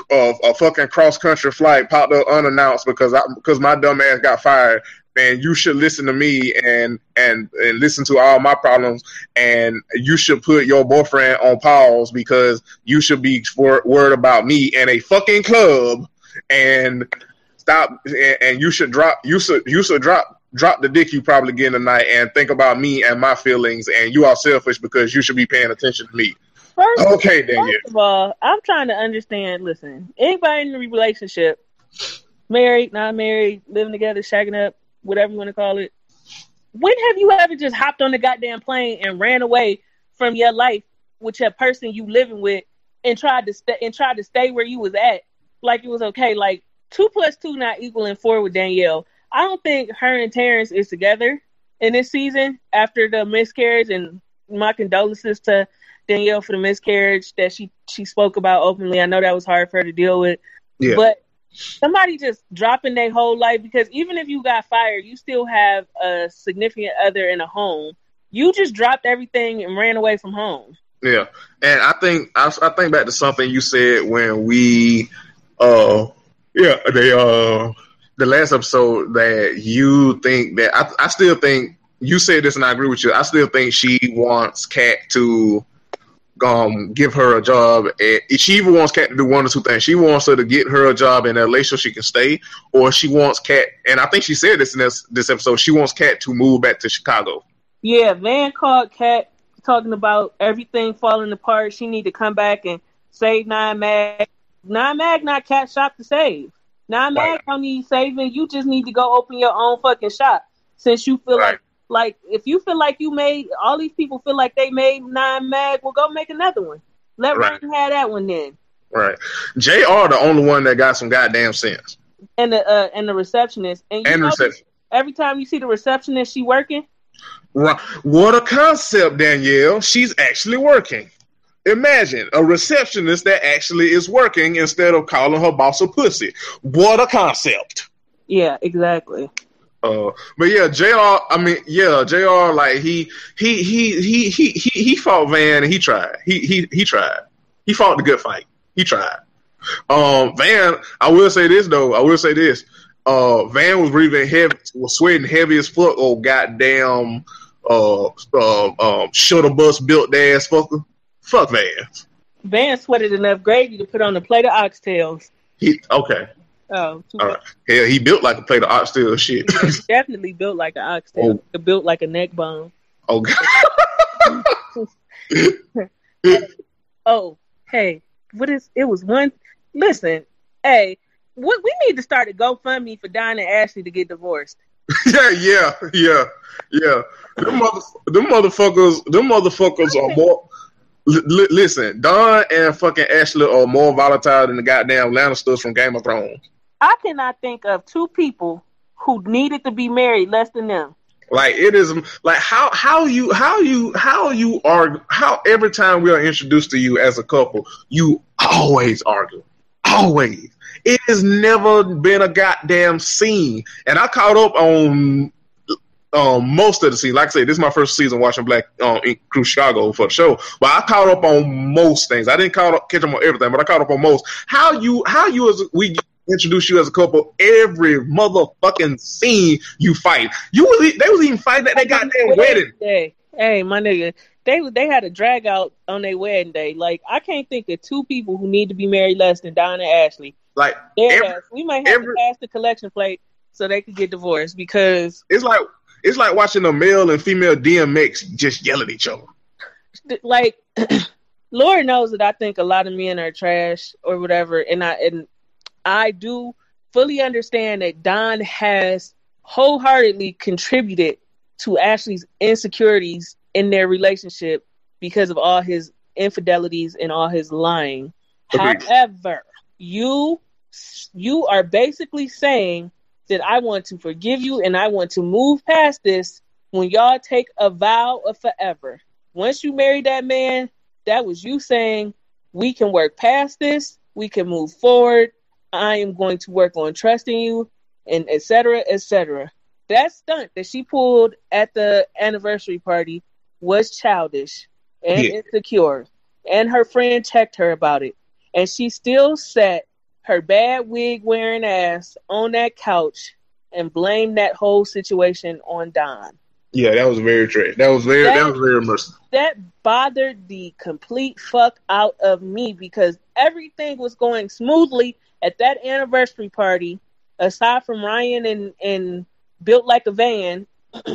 of a fucking cross country flight popped up unannounced because I because my dumb ass got fired and you should listen to me and and and listen to all my problems. And you should put your boyfriend on pause because you should be wor- worried about me in a fucking club. And stop and, and you should drop you should you should drop drop the dick you probably get tonight and think about me and my feelings. And you are selfish because you should be paying attention to me. First, okay then yeah First of all, I'm trying to understand. Listen, anybody in a relationship, married, not married, living together, shagging up, whatever you want to call it. When have you ever just hopped on the goddamn plane and ran away from your life with your person you living with and tried to stay and tried to stay where you was at like it was okay? Like two plus two not equaling four with Danielle. I don't think her and Terrence is together in this season after the miscarriage and my condolences to Danielle for the miscarriage that she she spoke about openly. I know that was hard for her to deal with. Yeah. But somebody just dropping their whole life because even if you got fired, you still have a significant other in a home. You just dropped everything and ran away from home. Yeah, and I think I, I think back to something you said when we, uh, yeah, they uh, the last episode that you think that I I still think you said this and I agree with you. I still think she wants Kat to um give her a job. And she even wants Kat to do one or two things. She wants her to get her a job in LA so she can stay, or she wants Kat. And I think she said this in this this episode. She wants Kat to move back to Chicago. Yeah, Van called Kat talking about everything falling apart. She need to come back and save Nine Mag. Nine Mag not Kat shop to save. Nine Mag Right. don't need saving. You just need to go open your own fucking shop. Since you feel Right. like like if you feel like you made all these people feel like they made Nine Mag, well go make another one. Let Right. Ryan have that one then. Right. Jr. the only one that got some goddamn sense. And the uh, and the receptionist. And And know, reception. every time you see the receptionist, she working. Right. What a concept, Danielle. She's actually working. Imagine a receptionist that actually is working instead of calling her boss a pussy. What a concept. Yeah, exactly. Uh, but yeah, Jr. I mean, yeah, Jr. Like he he he he he he, he fought Van and he tried. He he he tried. He fought the good fight. He tried. Um, Van, I will say this though. I will say this. Uh, Van was breathing heavy, was sweating heavy as fuck. Oh goddamn, uh, uh, um, shuttle bus built ass fucker. Fuck Van. Van sweated enough gravy to put on a plate of oxtails. He okay. Oh, too uh, Hell, he built like a plate of oxtail shit. definitely built like an oxtail. Oh. Built like a neck bone. oh god. Oh, hey, what is? It was one. Listen, hey, what we need to start a GoFundMe for Don and Ashley to get divorced. yeah, yeah, yeah, yeah. Them, mother, them motherfuckers, them motherfuckers are more. L- li- listen, Don and fucking Ashley are more volatile than the goddamn Lannisters from Game of Thrones. I cannot think of two people who needed to be married less than them. Like it is like how how you how you how you argue how every time we are introduced to you as a couple, you always argue. Always. It has never been a goddamn scene. And I caught up on um, most of the season. Like I said, this is my first season watching Black um, in Chicago for the show, but I caught up on most things. I didn't caught up, catch up on everything, but I caught up on most. How you how you as we introduce you as a couple every motherfucking scene you fight. You was they was even fighting at that goddamn wedding. Hey, hey, my nigga, they they had a drag out on their wedding day. Like I can't think of two people who need to be married less than Don and Ashley. Like every, ass. We might have every- to pass the collection plate so they could get divorced because it's like it's like watching a male and female DMX just yell at each other. like Lord knows that I think a lot of men are trash or whatever, and I and I do fully understand that Don has wholeheartedly contributed to Ashley's insecurities in their relationship because of all his infidelities and all his lying. However, you you are basically saying that I want to forgive you and I want to move past this when y'all take a vow of forever. Once you marry that man, that was you saying we can work past this, we can move forward. I am going to work on trusting you, and et cetera, et cetera. That stunt that she pulled at the anniversary party was childish and Yeah. insecure. And her friend checked her about it. And she still sat her bad wig wearing ass on that couch and blamed that whole situation on Don. Yeah, that was very trash. That was very that, That- was very much. that bothered the complete fuck out of me because everything was going smoothly at that anniversary party, aside from Ryan and, and built like a van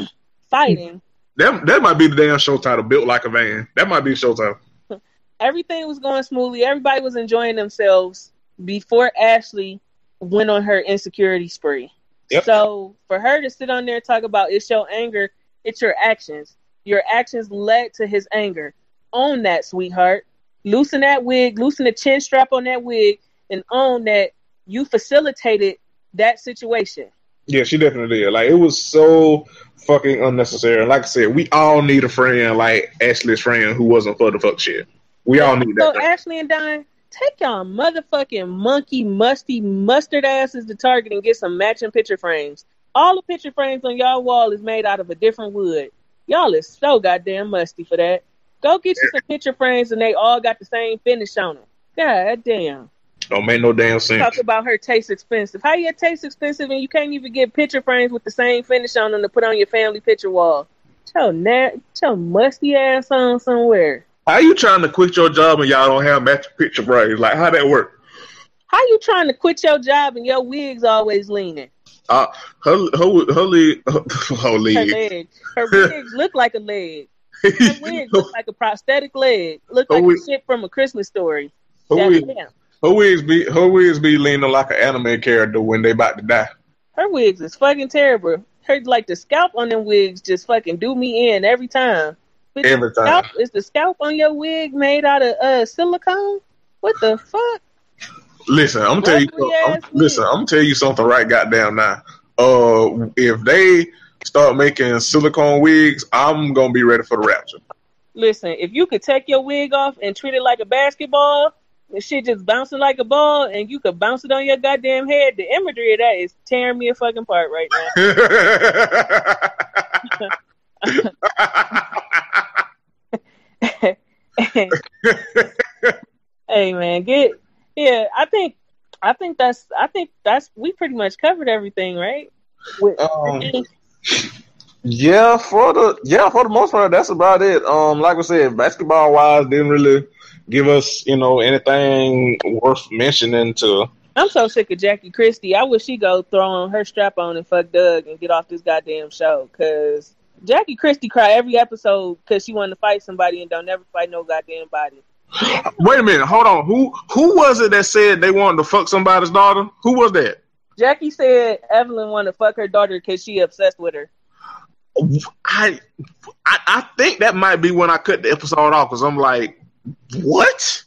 fighting. That that might be the damn show title, built like a van. That might be the show title. Everything was going smoothly. Everybody was enjoying themselves before Ashley went on her insecurity spree. Yep. So for her to sit on there and talk about it's your anger, it's your actions. Your actions led to his anger. Own that, sweetheart. Loosen that wig, loosen the chin strap on that wig, and own that you facilitated that situation. Yeah, she definitely did. Like it was so fucking unnecessary. Like I said, we all need a friend like Ashley's friend who wasn't for the fuck shit. We all need So that. So Ashley and Don, take y'all motherfucking monkey musty mustard asses to Target and get some matching picture frames. All the picture frames on y'all wall is made out of a different wood. Y'all is so goddamn musty for that. Go get you some picture frames and they all got the same finish on them. God damn. Don't make no damn sense. Talk about her taste expensive. How your taste expensive and you can't even get picture frames with the same finish on them to put on your family picture wall? Your, na- your musty ass on somewhere. How you trying to quit your job and y'all don't have matching picture frames? Like how that work? How you trying to quit your job and your wig's always leaning? Uh, her her her leg, her, her Her leg. leg. Her wigs look like a leg. Her wigs look like a prosthetic leg. Look like wig- shit from a Christmas story. her, God wig, damn. Her wigs be her wigs be leaning like an anime character when they about to die. Her wigs is fucking terrible. Her like the scalp on them wigs just fucking do me in every time. But Every time. Scalp, is the scalp on your wig made out of uh silicone? What the fuck? Listen, I'm tell you. I'm, listen. I'm tell you something right goddamn now. Uh, if they start making silicone wigs, I'm gonna be ready for the rapture. Listen, if you could take your wig off and treat it like a basketball, and shit just bouncing like a ball, and you could bounce it on your goddamn head, the imagery of that is tearing me a fucking part right now. hey man, get yeah. I think I think that's I think that's we pretty much covered everything, right? With, Um, yeah, for the yeah for the most part, that's about it. Um, like I said, basketball wise, didn't really give us you know anything worth mentioning to. I'm so sick of Jackie Christie. I wish she go throw on her strap on and fuck Doug and get off this goddamn show. Cause Jackie Christie cry every episode because she wanted to fight somebody and don't never fight no goddamn body. Wait a minute, hold on. Who who was it that said they wanted to fuck somebody's daughter? Who was that? Jackie said Evelyn wanted to fuck her daughter because she obsessed with her. I, I I think that might be when I cut the episode off because I'm like, what?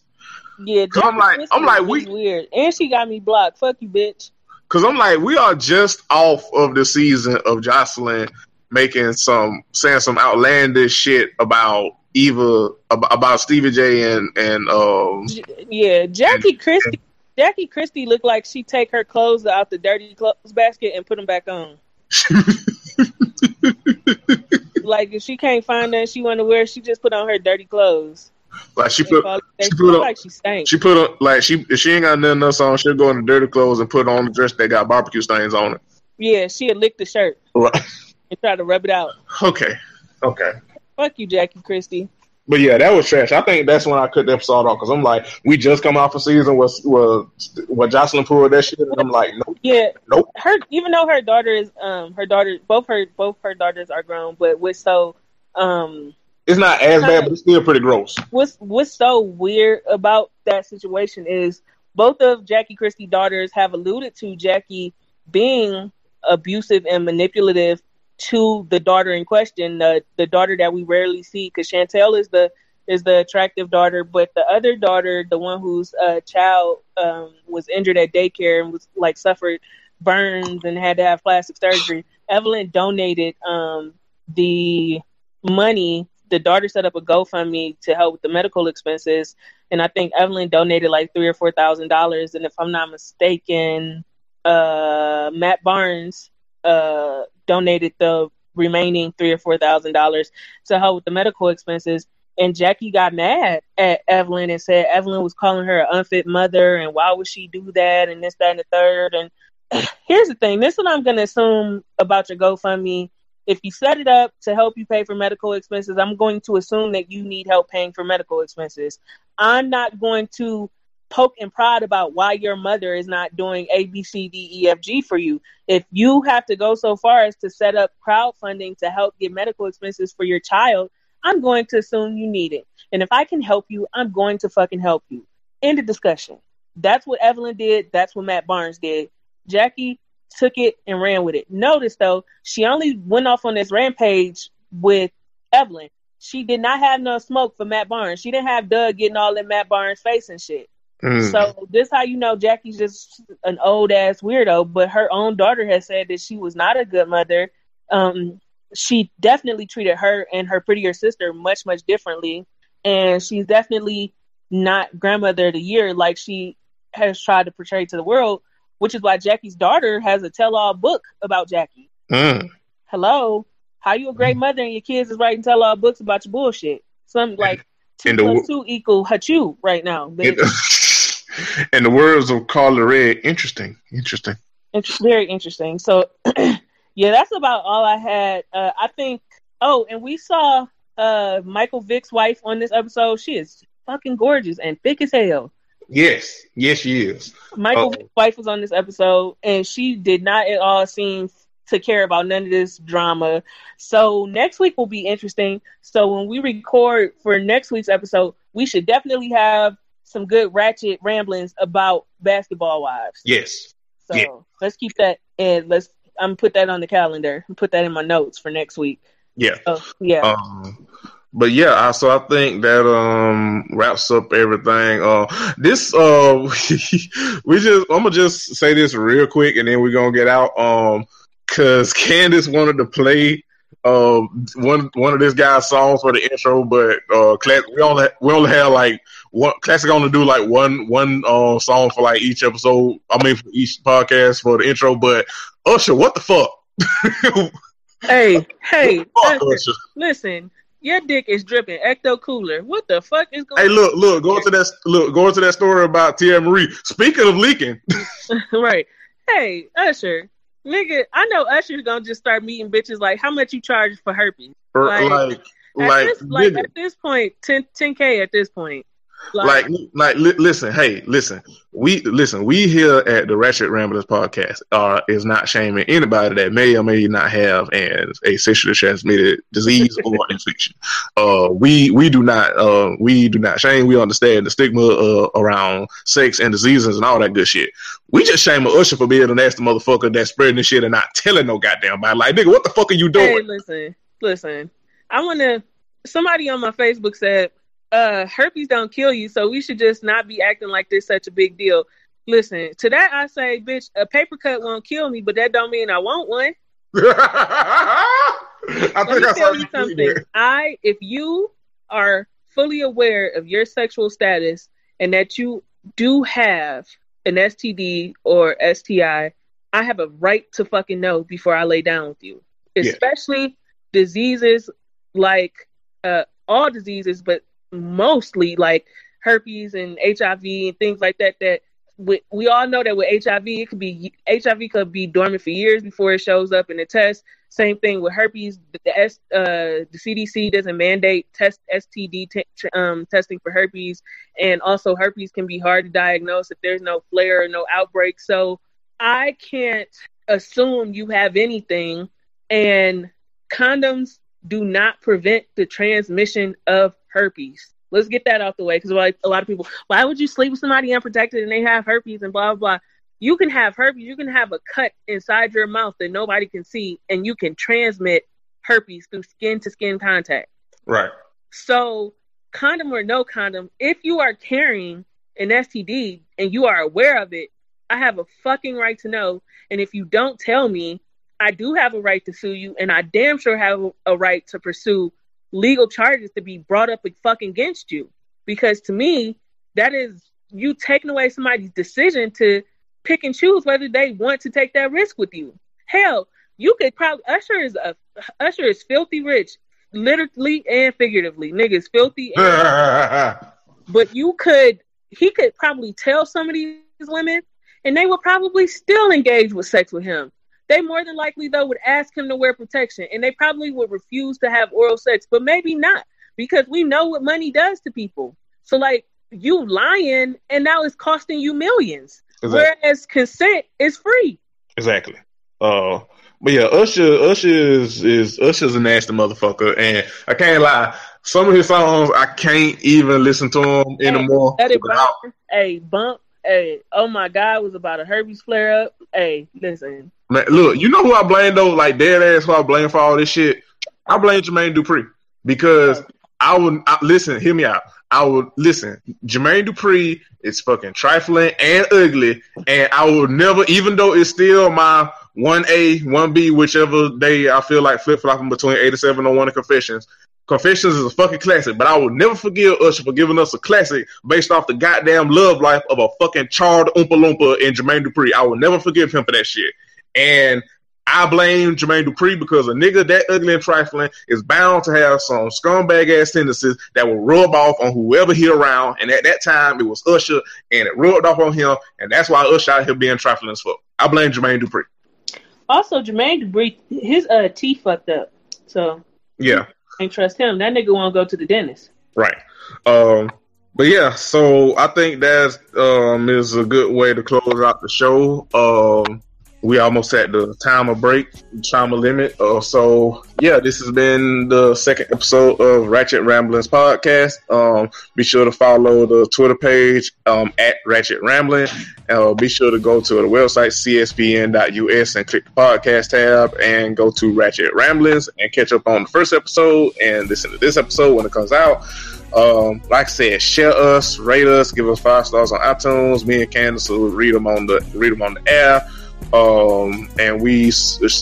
Yeah, I'm like- I'm like, we- weird, and she got me blocked. Fuck you, bitch. Because I'm like, we are just off of the season of Joseline making some saying some outlandish shit about Eva about, Stevie J and and um Yeah, Jackie Christie. Jackie Christie looked like she take her clothes out the dirty clothes basket and put them back on. like if she can't find nothing she want to wear, she just put on her dirty clothes. Like she put, she put on- like she stank. she put on like she if she ain't got nothing else on, she'll go in the dirty clothes and put on the dress that got barbecue stains on it. yeah, she had licked the shirt Right. and tried to rub it out. Okay. Okay. Fuck you, Jackie Christie. But yeah, that was trash. I think that's when I cut the episode off because I'm like, we just come off a season where where, where Joseline pulled that shit, and I'm like, nope, Yeah, nope. her even though her daughter is um her daughter both her both her daughters are grown, but what's so um It's not as bad, but it's still pretty gross. what's what's so weird about that situation is both of Jackie Christie's daughters have alluded to Jackie being abusive and manipulative to the daughter in question, the the daughter that we rarely see, because Chantel is the is the attractive daughter, but the other daughter, the one whose uh, child um, was injured at daycare and was like suffered burns and had to have plastic surgery, Evelyn donated um, the money. The daughter set up a GoFundMe to help with the medical expenses, and I think Evelyn donated like three or four thousand dollars. And if I'm not mistaken, uh, Matt Barnes uh, donated the remaining three or four thousand dollars to help with the medical expenses. And Jackie got mad at Evelyn and said Evelyn was calling her an unfit mother, and why would she do that, and this, that, and the third. And here's the thing: this is what I'm going to assume about your GoFundMe. If you set it up to help you pay for medical expenses, I'm going to assume that you need help paying for medical expenses. I'm not going to poke and prod about why your mother is not doing A, B, C, D, E, F, G for you. If you have to go so far as to set up crowdfunding to help get medical expenses for your child, I'm going to assume you need it. And if I can help you, I'm going to fucking help you. End of discussion. That's what Evelyn did. That's what Matt Barnes did. Jackie took it and ran with it. Notice though, she only went off on this rampage with Evelyn. She did not have no smoke for Matt Barnes. She didn't have Doug getting all in Matt Barnes' face and shit. Mm. So this how you know Jackie's just an old ass weirdo. But her own daughter has said that she was not a good mother. Um, she definitely treated her and her prettier sister much much differently, and she's definitely not grandmother of the year like she has tried to portray to the world. Which is why Jackie's daughter has a tell-all book about Jackie. Mm. Hello, how you a great mother and your kids is writing tell-all books about your bullshit? Something like two And the- plus two equal hachu right now. In, bitch. in the words of Carla Red, interesting, interesting. It's very interesting. So, yeah, that's about all I had. Uh, I think. Oh, and we saw uh, Michael Vick's wife on this episode. She is fucking gorgeous and thick as hell. Yes, yes, she is. Michael Oh. Wife was on this episode, and she did not at all seem to care about none of this drama. So next week will be interesting. So when we record for next week's episode, we should definitely have some good ratchet ramblings about basketball wives. Yes. So Yeah. let's keep that and let's I'm put that on the calendar. And put that in my notes for next week. Yeah. So yeah. Um, but yeah, I, so I think that um wraps up everything. Uh, this uh, we just I'm gonna just say this real quick, and then we're gonna get out. Um, cause Candace wanted to play uh one one of this guy's songs for the intro, but uh, class, we only we only have like one classic only do like one one uh song for like each episode. I mean for each podcast for the intro. But Usher, what the fuck? hey, hey, Fuck listen, listen, your dick is dripping ecto cooler. What the fuck is going Hey, look, look, go into that look, go into that story about Teairra Marie. Speaking of leaking, right. Hey, Usher. Nigga, I know Usher's gonna just start meeting bitches like how much you charge for herpes. or, Like, like, At like, this, like at this point, 10 k at this point. Like, like, li- listen, hey, listen, we listen, we here at the Ratchet Ramblers podcast uh, is not shaming anybody that may or may not have an a sexually transmitted disease or infection. Uh, we we do not uh we do not shame. We understand the stigma uh, around sex and diseases and all that good shit. We just shame a Usher for being a nasty motherfucker that's spreading this shit and not telling no goddamn body. Like, nigga, what the fuck are you doing? Hey, listen, listen. I want to. Somebody on my Facebook said, "Uh, herpes don't kill you, so we should just not be acting like this such a big deal." Listen, to that I say, bitch, a paper cut won't kill me, but that don't mean I want one. I Let think me I saw tell you something. I, if you are fully aware of your sexual status and that you do have an STD or STI, I have a right to fucking know before I lay down with you. Yeah. Especially diseases like uh, all diseases, but mostly like herpes and HIV and things like that. That we, we all know that with HIV, it could be HIV could be dormant for years before it shows up in the test. Same thing with herpes. The, S, uh, the CDC doesn't mandate test STD t- um, testing for herpes, and also herpes can be hard to diagnose if there's no flare or no outbreak. So I can't assume you have anything, and condoms do not prevent the transmission of herpes. Let's get that out the way because like a lot of people, why would you sleep with somebody unprotected and they have herpes and blah blah blah. You can have herpes. You can have a cut inside your mouth that nobody can see, and you can transmit herpes through skin to skin contact. Right. So, condom or no condom, if you are carrying an STD and you are aware of it, I have a fucking right to know. And if you don't tell me, I do have a right to sue you, and I damn sure have a right to pursue legal charges to be brought up fucking against you. Because to me, that is you taking away somebody's decision to pick and choose whether they want to take that risk with you. Hell, you could probably Usher is a Usher is filthy rich, literally and figuratively. Niggas filthy. And, but you could he could probably tell some of these women and they would probably still engage with sex with him. They more than likely though would ask him to wear protection and they probably would refuse to have oral sex, but maybe not because we know what money does to people. So like you lying and now it's costing you millions. Exactly. Whereas consent is free. Exactly. Uh, but yeah, Usher, Usher is, is Usher's a nasty motherfucker, and I can't lie. Some of his songs I can't even listen to them hey, anymore. Hey, bump, hey, bump, hey, oh my god, was about a herpes flare up. Hey, listen. Look, you know who I blame though? Like dead ass, who I blame for all this shit. I blame Jermaine Dupri because I would I, listen. Hear me out. I would listen. Jermaine Dupri is fucking trifling and ugly, and I will never, even though it's still my one A, one B, whichever day I feel like flip flopping between eighty seven or one of Confessions. Confessions is a fucking classic, but I will never forgive Usher for giving us a classic based off the goddamn love life of a fucking charred Oompa Loompa in Jermaine Dupri. I will never forgive him for that shit. And I blame Jermaine Dupri because a nigga that ugly and trifling is bound to have some scumbag ass tendencies that will rub off on whoever he around. And at that time, it was Usher, and it rubbed off on him, and that's why Usher out here being trifling as fuck. I blame Jermaine Dupri. Also, Jermaine Dupri, his uh, teeth fucked up, so yeah, ain't trust him. That nigga won't go to the dentist. Right. Um. But yeah, so I think that um is a good way to close out the show. Um we almost at the time of break, time of limit. Uh, so yeah, this has been the second episode of Ratchet Ramblings podcast. Um, be sure to follow the Twitter page um, at Ratchet Rambling. Uh, be sure to go to the website cspn.us and click the podcast tab and go to Ratchet Ramblings and catch up on the first episode and listen to this episode when it comes out. Um, like I said, share us, rate us, give us five stars on iTunes. Me and Candace will read them on the read them on the air. Um, and we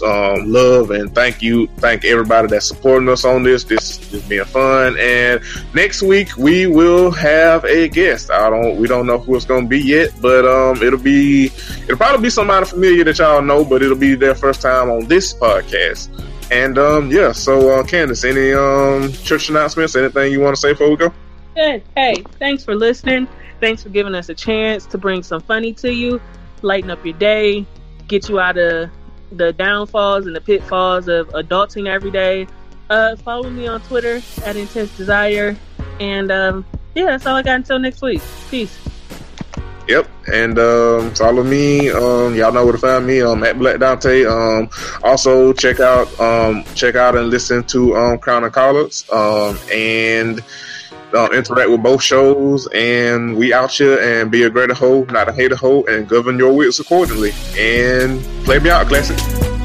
um, love and thank you, thank everybody that's supporting us on this. This is being fun. And next week we will have a guest. I don't, we don't know who it's going to be yet, but um, it'll be, it'll probably be somebody familiar that y'all know, but it'll be their first time on this podcast. And um, yeah, so uh, Candace, any um church announcements? Anything you want to say before we go? Good. Hey, thanks for listening. Thanks for giving us a chance to bring some funny to you, lighten up your day, get you out of the downfalls and the pitfalls of adulting every day. Uh, follow me on Twitter at Intense Desire. And um, yeah, that's all I got until next week. Peace. Yep, and um, follow me. Um, y'all know where to find me. Um, at Black Dante. Um, also check out um, check out and listen to um, Crown of Collars. Um, and uh, interact with both shows, and we out here and be a greater hoe, not a hater hoe, and govern your wits accordingly. And play me out, classic.